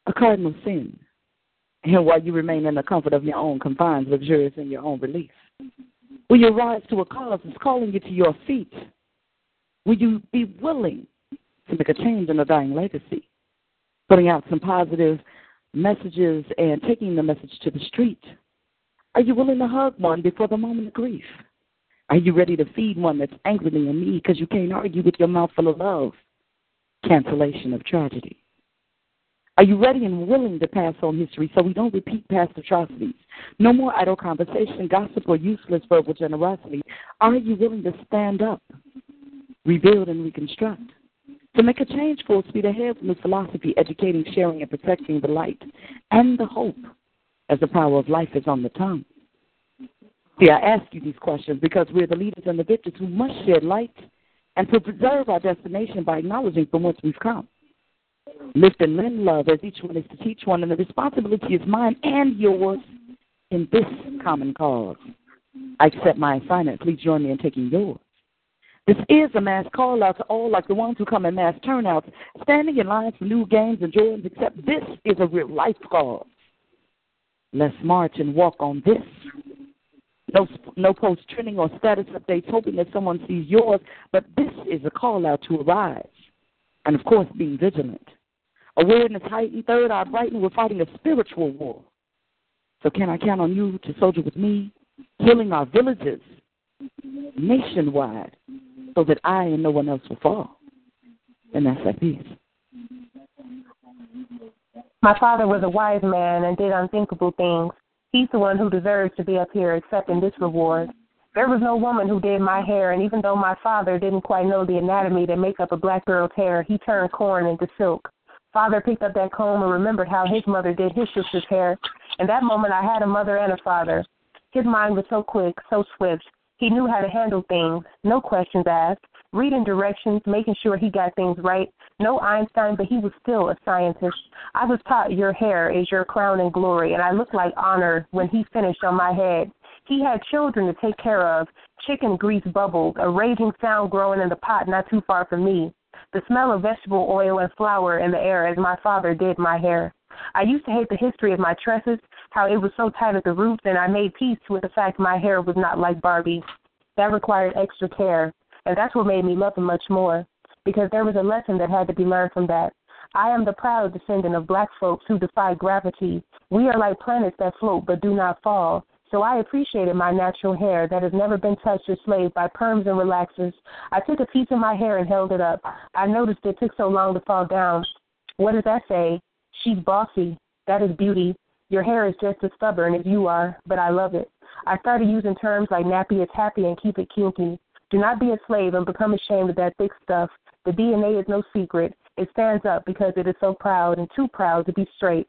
S2: a cardinal sin. And while you remain in the comfort of your own confines, luxurious in your own relief, will you rise to a cause that's calling you to your feet? Will you be willing to make a change in a dying legacy, putting out some positive messages and taking the message to the street? Are you willing to hug one before the moment of grief? Are you ready to feed one that's angrily in need because you can't argue with your mouth full of love? Cancellation of tragedy. Are you ready and willing to pass on history so we don't repeat past atrocities? No more idle conversation, gossip, or useless verbal generosity. Are you willing to stand up, rebuild, and reconstruct? To make a change full speed ahead with new philosophy, educating, sharing, and protecting the light and the hope as the power of life is on the tongue. See, I ask you these questions because we're the leaders and the victors who must shed light and to preserve our destination by acknowledging from whence we've come. Lift and lend love as each one is to teach one, and the responsibility is mine and yours in this common cause. I accept my assignment. Please join me in taking yours. This is a mass call out to all like the ones who come in mass turnouts, standing in lines for new games and Jordans, except this is a real life call. Let's march and walk on this no no post trending or status updates hoping that someone sees yours, but this is a call out to arise. And of course, being vigilant. Awareness heightened, third eye brightened, we're fighting a spiritual war. So can I count on you to soldier with me, healing our villages nationwide so that I and no one else will fall? And that's that peace.
S3: My father was a wise man and did unthinkable things. He's the one who deserves to be up here accepting this reward. There was no woman who did my hair, and even though my father didn't quite know the anatomy that make up a black girl's hair, he turned corn into silk. Father picked up that comb and remembered how his mother did his sister's hair. In that moment, I had a mother and a father. His mind was so quick, so swift. He knew how to handle things, no questions asked reading directions, making sure he got things right. No Einstein, but he was still a scientist. I was taught your hair is your crown and glory, and I looked like honor when he finished on my head. He had children to take care of. Chicken grease bubbled, a raging sound growing in the pot not too far from me. The smell of vegetable oil and flour in the air as my father did my hair. I used to hate the history of my tresses, how it was so tight at the roots, and I made peace with the fact my hair was not like Barbie's. That required extra care. And that's what made me love him much more, because there was a lesson that had to be learned from that. I am the proud descendant of black folks who defy gravity. We are like planets that float but do not fall. So I appreciated my natural hair that has never been touched or slaved by perms and relaxers. I took a piece of my hair and held it up. I noticed it took so long to fall down. What does that say? She's bossy. That is beauty. Your hair is just as stubborn as you are, but I love it. I started using terms like nappy is happy and keep it kinky. Do not be a slave and become ashamed of that thick stuff. The DNA is no secret. It stands up because it is so proud and too proud to be straight.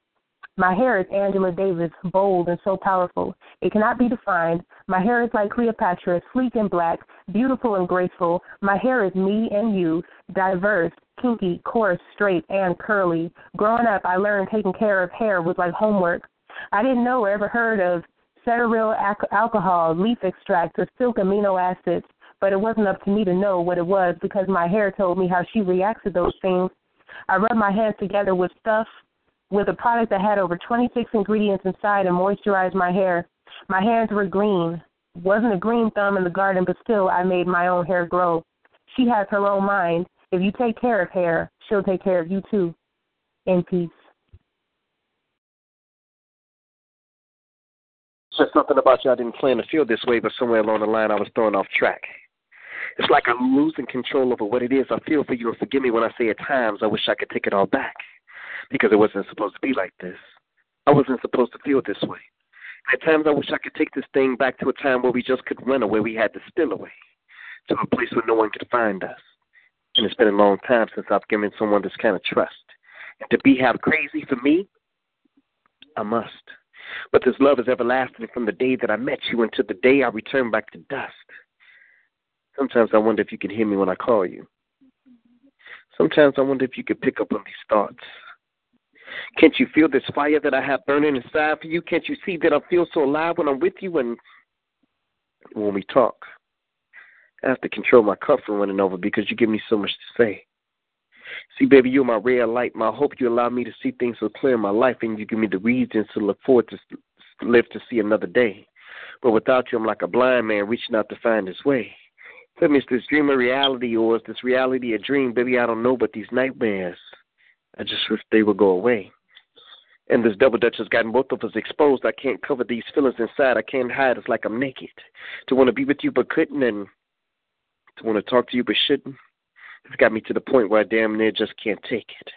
S3: My hair is Angela Davis, bold and so powerful. It cannot be defined. My hair is like Cleopatra, sleek and black, beautiful and graceful. My hair is me and you, diverse, kinky, coarse, straight, and curly. Growing up, I learned taking care of hair was like homework. I didn't know or ever heard of cetearyl alcohol, leaf extract, or silk amino acids but it wasn't up to me to know what it was because my hair told me how she reacts to those things. I rubbed my hands together with stuff with a product that had over 26 ingredients inside and moisturized my hair. My hands were green. Wasn't a green thumb in the garden, but still I made my own hair grow. She has her own mind. If you take care of hair, she'll take care of you too. In peace.
S6: Said something about you I didn't plan to feel this way, but somewhere along the line I was thrown off track. It's like I'm losing control over what it is I feel for you, and forgive me when I say at times I wish I could take it all back because it wasn't supposed to be like this. I wasn't supposed to feel this way. At times I wish I could take this thing back to a time where we just could run away, we had to steal away, to a place where no one could find us. And it's been a long time since I've given someone this kind of trust. And to be half crazy for me, I must. But this love is everlasting from the day that I met you until the day I return back to dust. Sometimes I wonder if you can hear me when I call you. Sometimes I wonder if you could pick up on these thoughts. Can't you feel this fire that I have burning inside for you? Can't you see that I feel so alive when I'm with you and when we talk? I have to control my cup from running over because you give me so much to say. See, baby, you're my of light. My hope you allow me to see things so clear in my life, and you give me the reasons to look forward to live to see another day. But without you, I'm like a blind man reaching out to find his way. Is this dream a reality, or is this reality a dream? Baby, I don't know, but these nightmares, I just wish they would go away. And this double dutch has gotten both of us exposed. I can't cover these feelings inside. I can't hide. It's like I'm naked. To want to be with you but couldn't, and to want to talk to you but shouldn't. It's got me to the point where I damn near just can't take it.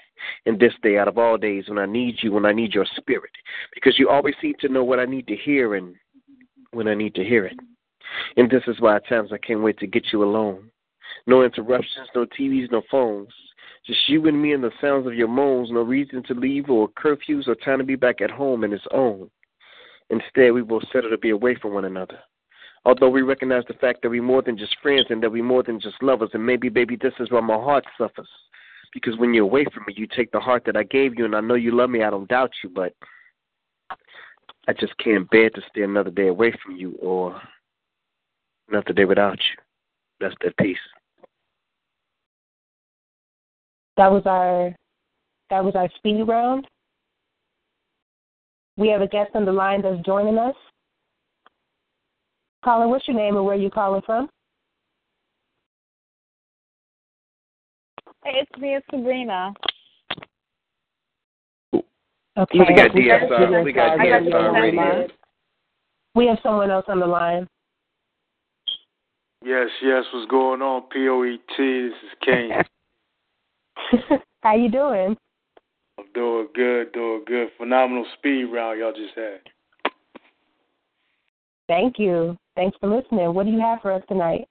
S6: And this day, out of all days, when I need you, when I need your spirit, because you always seem to know what I need to hear and when I need to hear it. And this is why at times I can't wait to get you alone. No interruptions, no TVs, no phones. Just you and me and the sounds of your moans, no reason to leave or curfews or time to be back at home in its own. Instead, we will settle to be away from one another. Although we recognize the fact that we're more than just friends and that we're more than just lovers, and maybe, baby, this is why my heart suffers. Because when you're away from me, you take the heart that I gave you, and I know you love me. I don't doubt you, but I just can't bear to stay another day away from you or another day without you. That's that peace.
S3: That was our that was our speed round. We have a guest on the line that's joining us. Caller, what's your name and where are you calling from?
S4: Hey, it's me, it's Sabrina.
S3: Okay.
S6: We got DSR. We got DSR radio.
S3: We have someone else on the line.
S21: Yes, yes. What's going on? POET. This is Kane.
S3: How you doing?
S21: I'm doing good, doing good. Phenomenal speed round y'all just had.
S3: Thank you. Thanks for listening. What do you have for us tonight?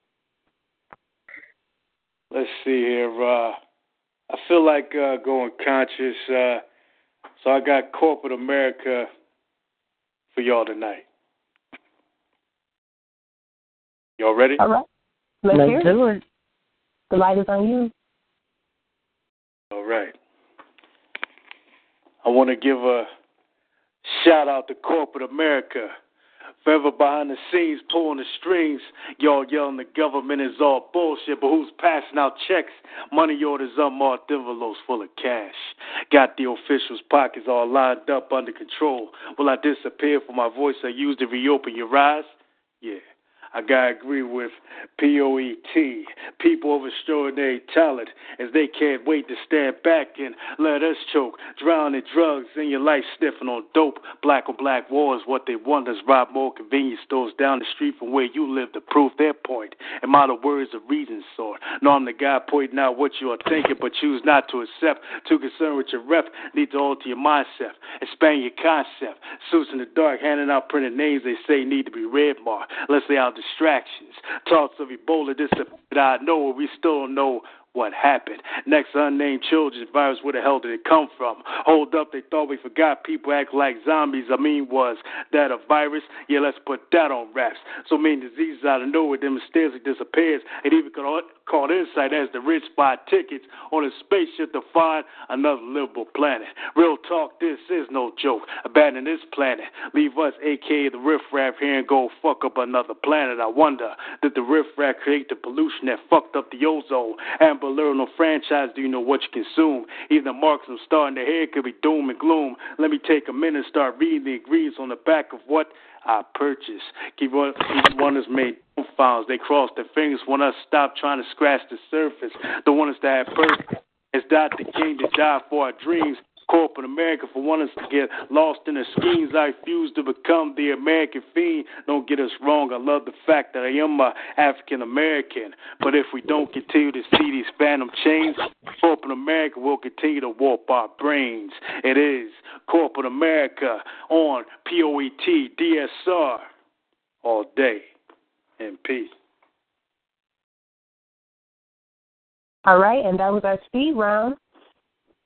S21: Let's see here. Uh, I feel like uh, going conscious, uh, so I got corporate America for y'all tonight. Y'all ready?
S3: All right. Let's,
S2: Let's
S3: hear
S2: do
S3: it. The light is on you.
S21: All right. I want to give a shout out to corporate America. Forever behind the scenes, pulling the strings. Y'all yelling the government is all bullshit, but who's passing out checks? Money orders, unmarked envelopes full of cash. Got the officials' pockets all lined up under control. Will I disappear for my voice I used to reopen your eyes? Yeah. I gotta agree with POET, people of extraordinary talent, as they can't wait to stand back and let us choke, drown in drugs and your life sniffing on dope. Black on black wars, what they want is rob more convenience stores down the street from where you live to prove their point. Am I the words of reason, sort? No, I'm the guy pointing out what you are thinking, but choose not to accept. Too concerned with your rep, need to alter your mindset, expand your concept. Suits in the dark, handing out printed names they say need to be red marked. Let's lay out distractions. Talks of Ebola, that I know, we still know what happened. Next, unnamed children's virus, where the hell did it come from? Hold up, they thought we forgot people act like zombies. I mean, was that a virus? Yeah, let's put that on wraps. So many diseases out of nowhere, then mysteriously disappears. It even called insight as the rich buy tickets on a spaceship to find another livable planet. Real talk, this is no joke. Abandon this planet. Leave us, aka the riffraff, here and go fuck up another planet. I wonder, did the riffraff create the pollution that fucked up the ozone? And Amber no franchise, do you know what you consume? Even Marxism starting the head could be doom and gloom. Let me take a minute and start reading the agreements on the back of what I purchase. Keep one, keep one is made files. They cross their fingers when us stop trying to scratch the surface. The ones that have purpose. It's not the king to die for our dreams corporate America for wanting to get lost in the schemes I refuse to become the American fiend. Don't get us wrong. I love the fact that I am a African American. But if we don't continue to see these phantom chains, corporate America will continue to warp our brains. It is corporate America on POET DSR all day in peace.
S3: All right, and that was our speed round.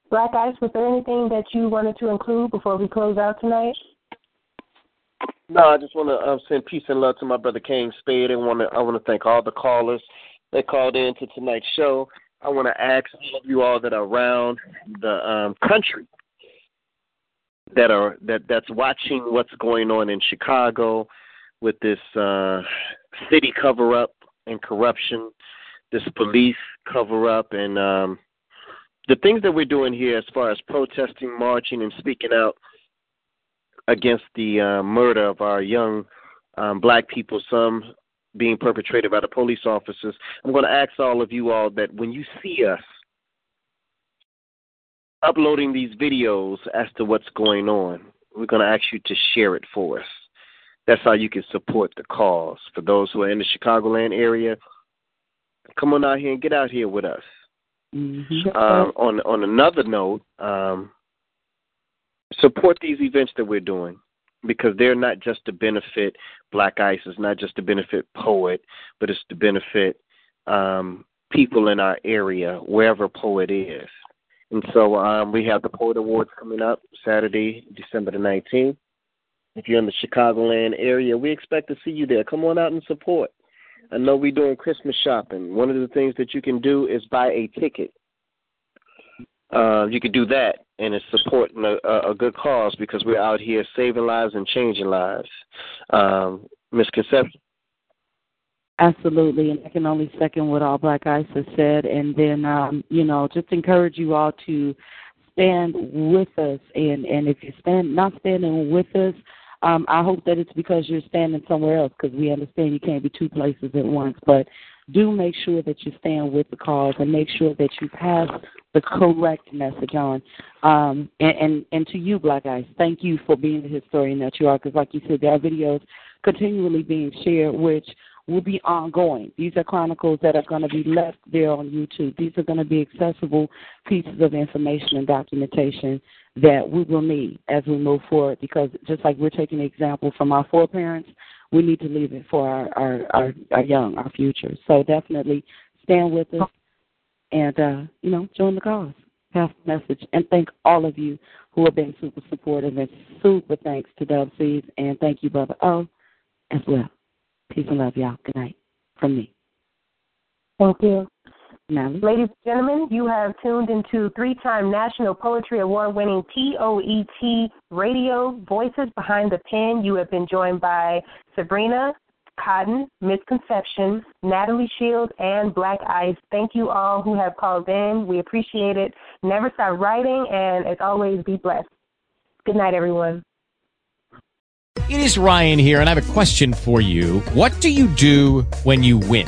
S3: Black Ice, was there anything that you wanted to include before we close out tonight?
S6: No, I just want to uh, send peace and love to my brother King Spade. and want to I want to thank all the callers that called in to tonight's show. I want to ask all of you all that are around the um, country that are that that's watching what's going on in Chicago with this uh, city cover up and corruption, this police cover up and um, the things that we're doing here as far as protesting, marching, and speaking out against the uh, murder of our young um, black people, some being perpetrated by the police officers, I'm going to ask all of you all that when you see us uploading these videos as to what's going on, we're going to ask you to share it for us. That's how you can support the cause. For those who are in the Chicagoland area, come on out here and get out here with us.
S2: Mm-hmm.
S6: Um, on on another note, um, support these events that we're doing because they're not just to benefit Black Ice, it's not just to benefit Poet, but it's to benefit um, people in our area, wherever Poet is. And so um, we have the Poet Awards coming up Saturday, December the 19th. If you're in the Chicagoland area, we expect to see you there. Come on out and support. I know we're doing Christmas shopping. One of the things that you can do is buy a ticket. Uh, you can do that, and it's supporting a, a good cause because we're out here saving lives and changing lives. Um, Misconception.
S2: Absolutely, and I can only second what all Black Ice has said, and then um, you know just encourage you all to stand with us, and and if you stand not standing with us, um, I hope that it's because you're standing somewhere else because we understand you can't be two places at once. But do make sure that you stand with the cause and make sure that you pass the correct message on. Um, and, and, and to you, Black Ice, thank you for being the historian that you are because, like you said, there are videos continually being shared which will be ongoing. These are chronicles that are going to be left there on YouTube. These are going to be accessible pieces of information and documentation that we will need as we move forward because just like we're taking an example from our foreparents, we need to leave it for our, our, our, our young, our future. So definitely stand with us and, uh, you know, join the cause. Pass the message. And thank all of you who have been super supportive and super thanks to Dub C's and thank you, Brother O, as well. Peace and love, y'all. Good night from me.
S3: Thank you.
S2: Ladies
S3: and gentlemen, you have tuned into three time National Poetry Award winning POET Radio Voices Behind the Pen. You have been joined by Sabrina Cotton, Misconception, Natalie Shields, and Black Ice. Thank you all who have called in. We appreciate it. Never stop writing, and as always, be blessed. Good night, everyone.
S22: It is Ryan here, and I have a question for you. What do you do when you win?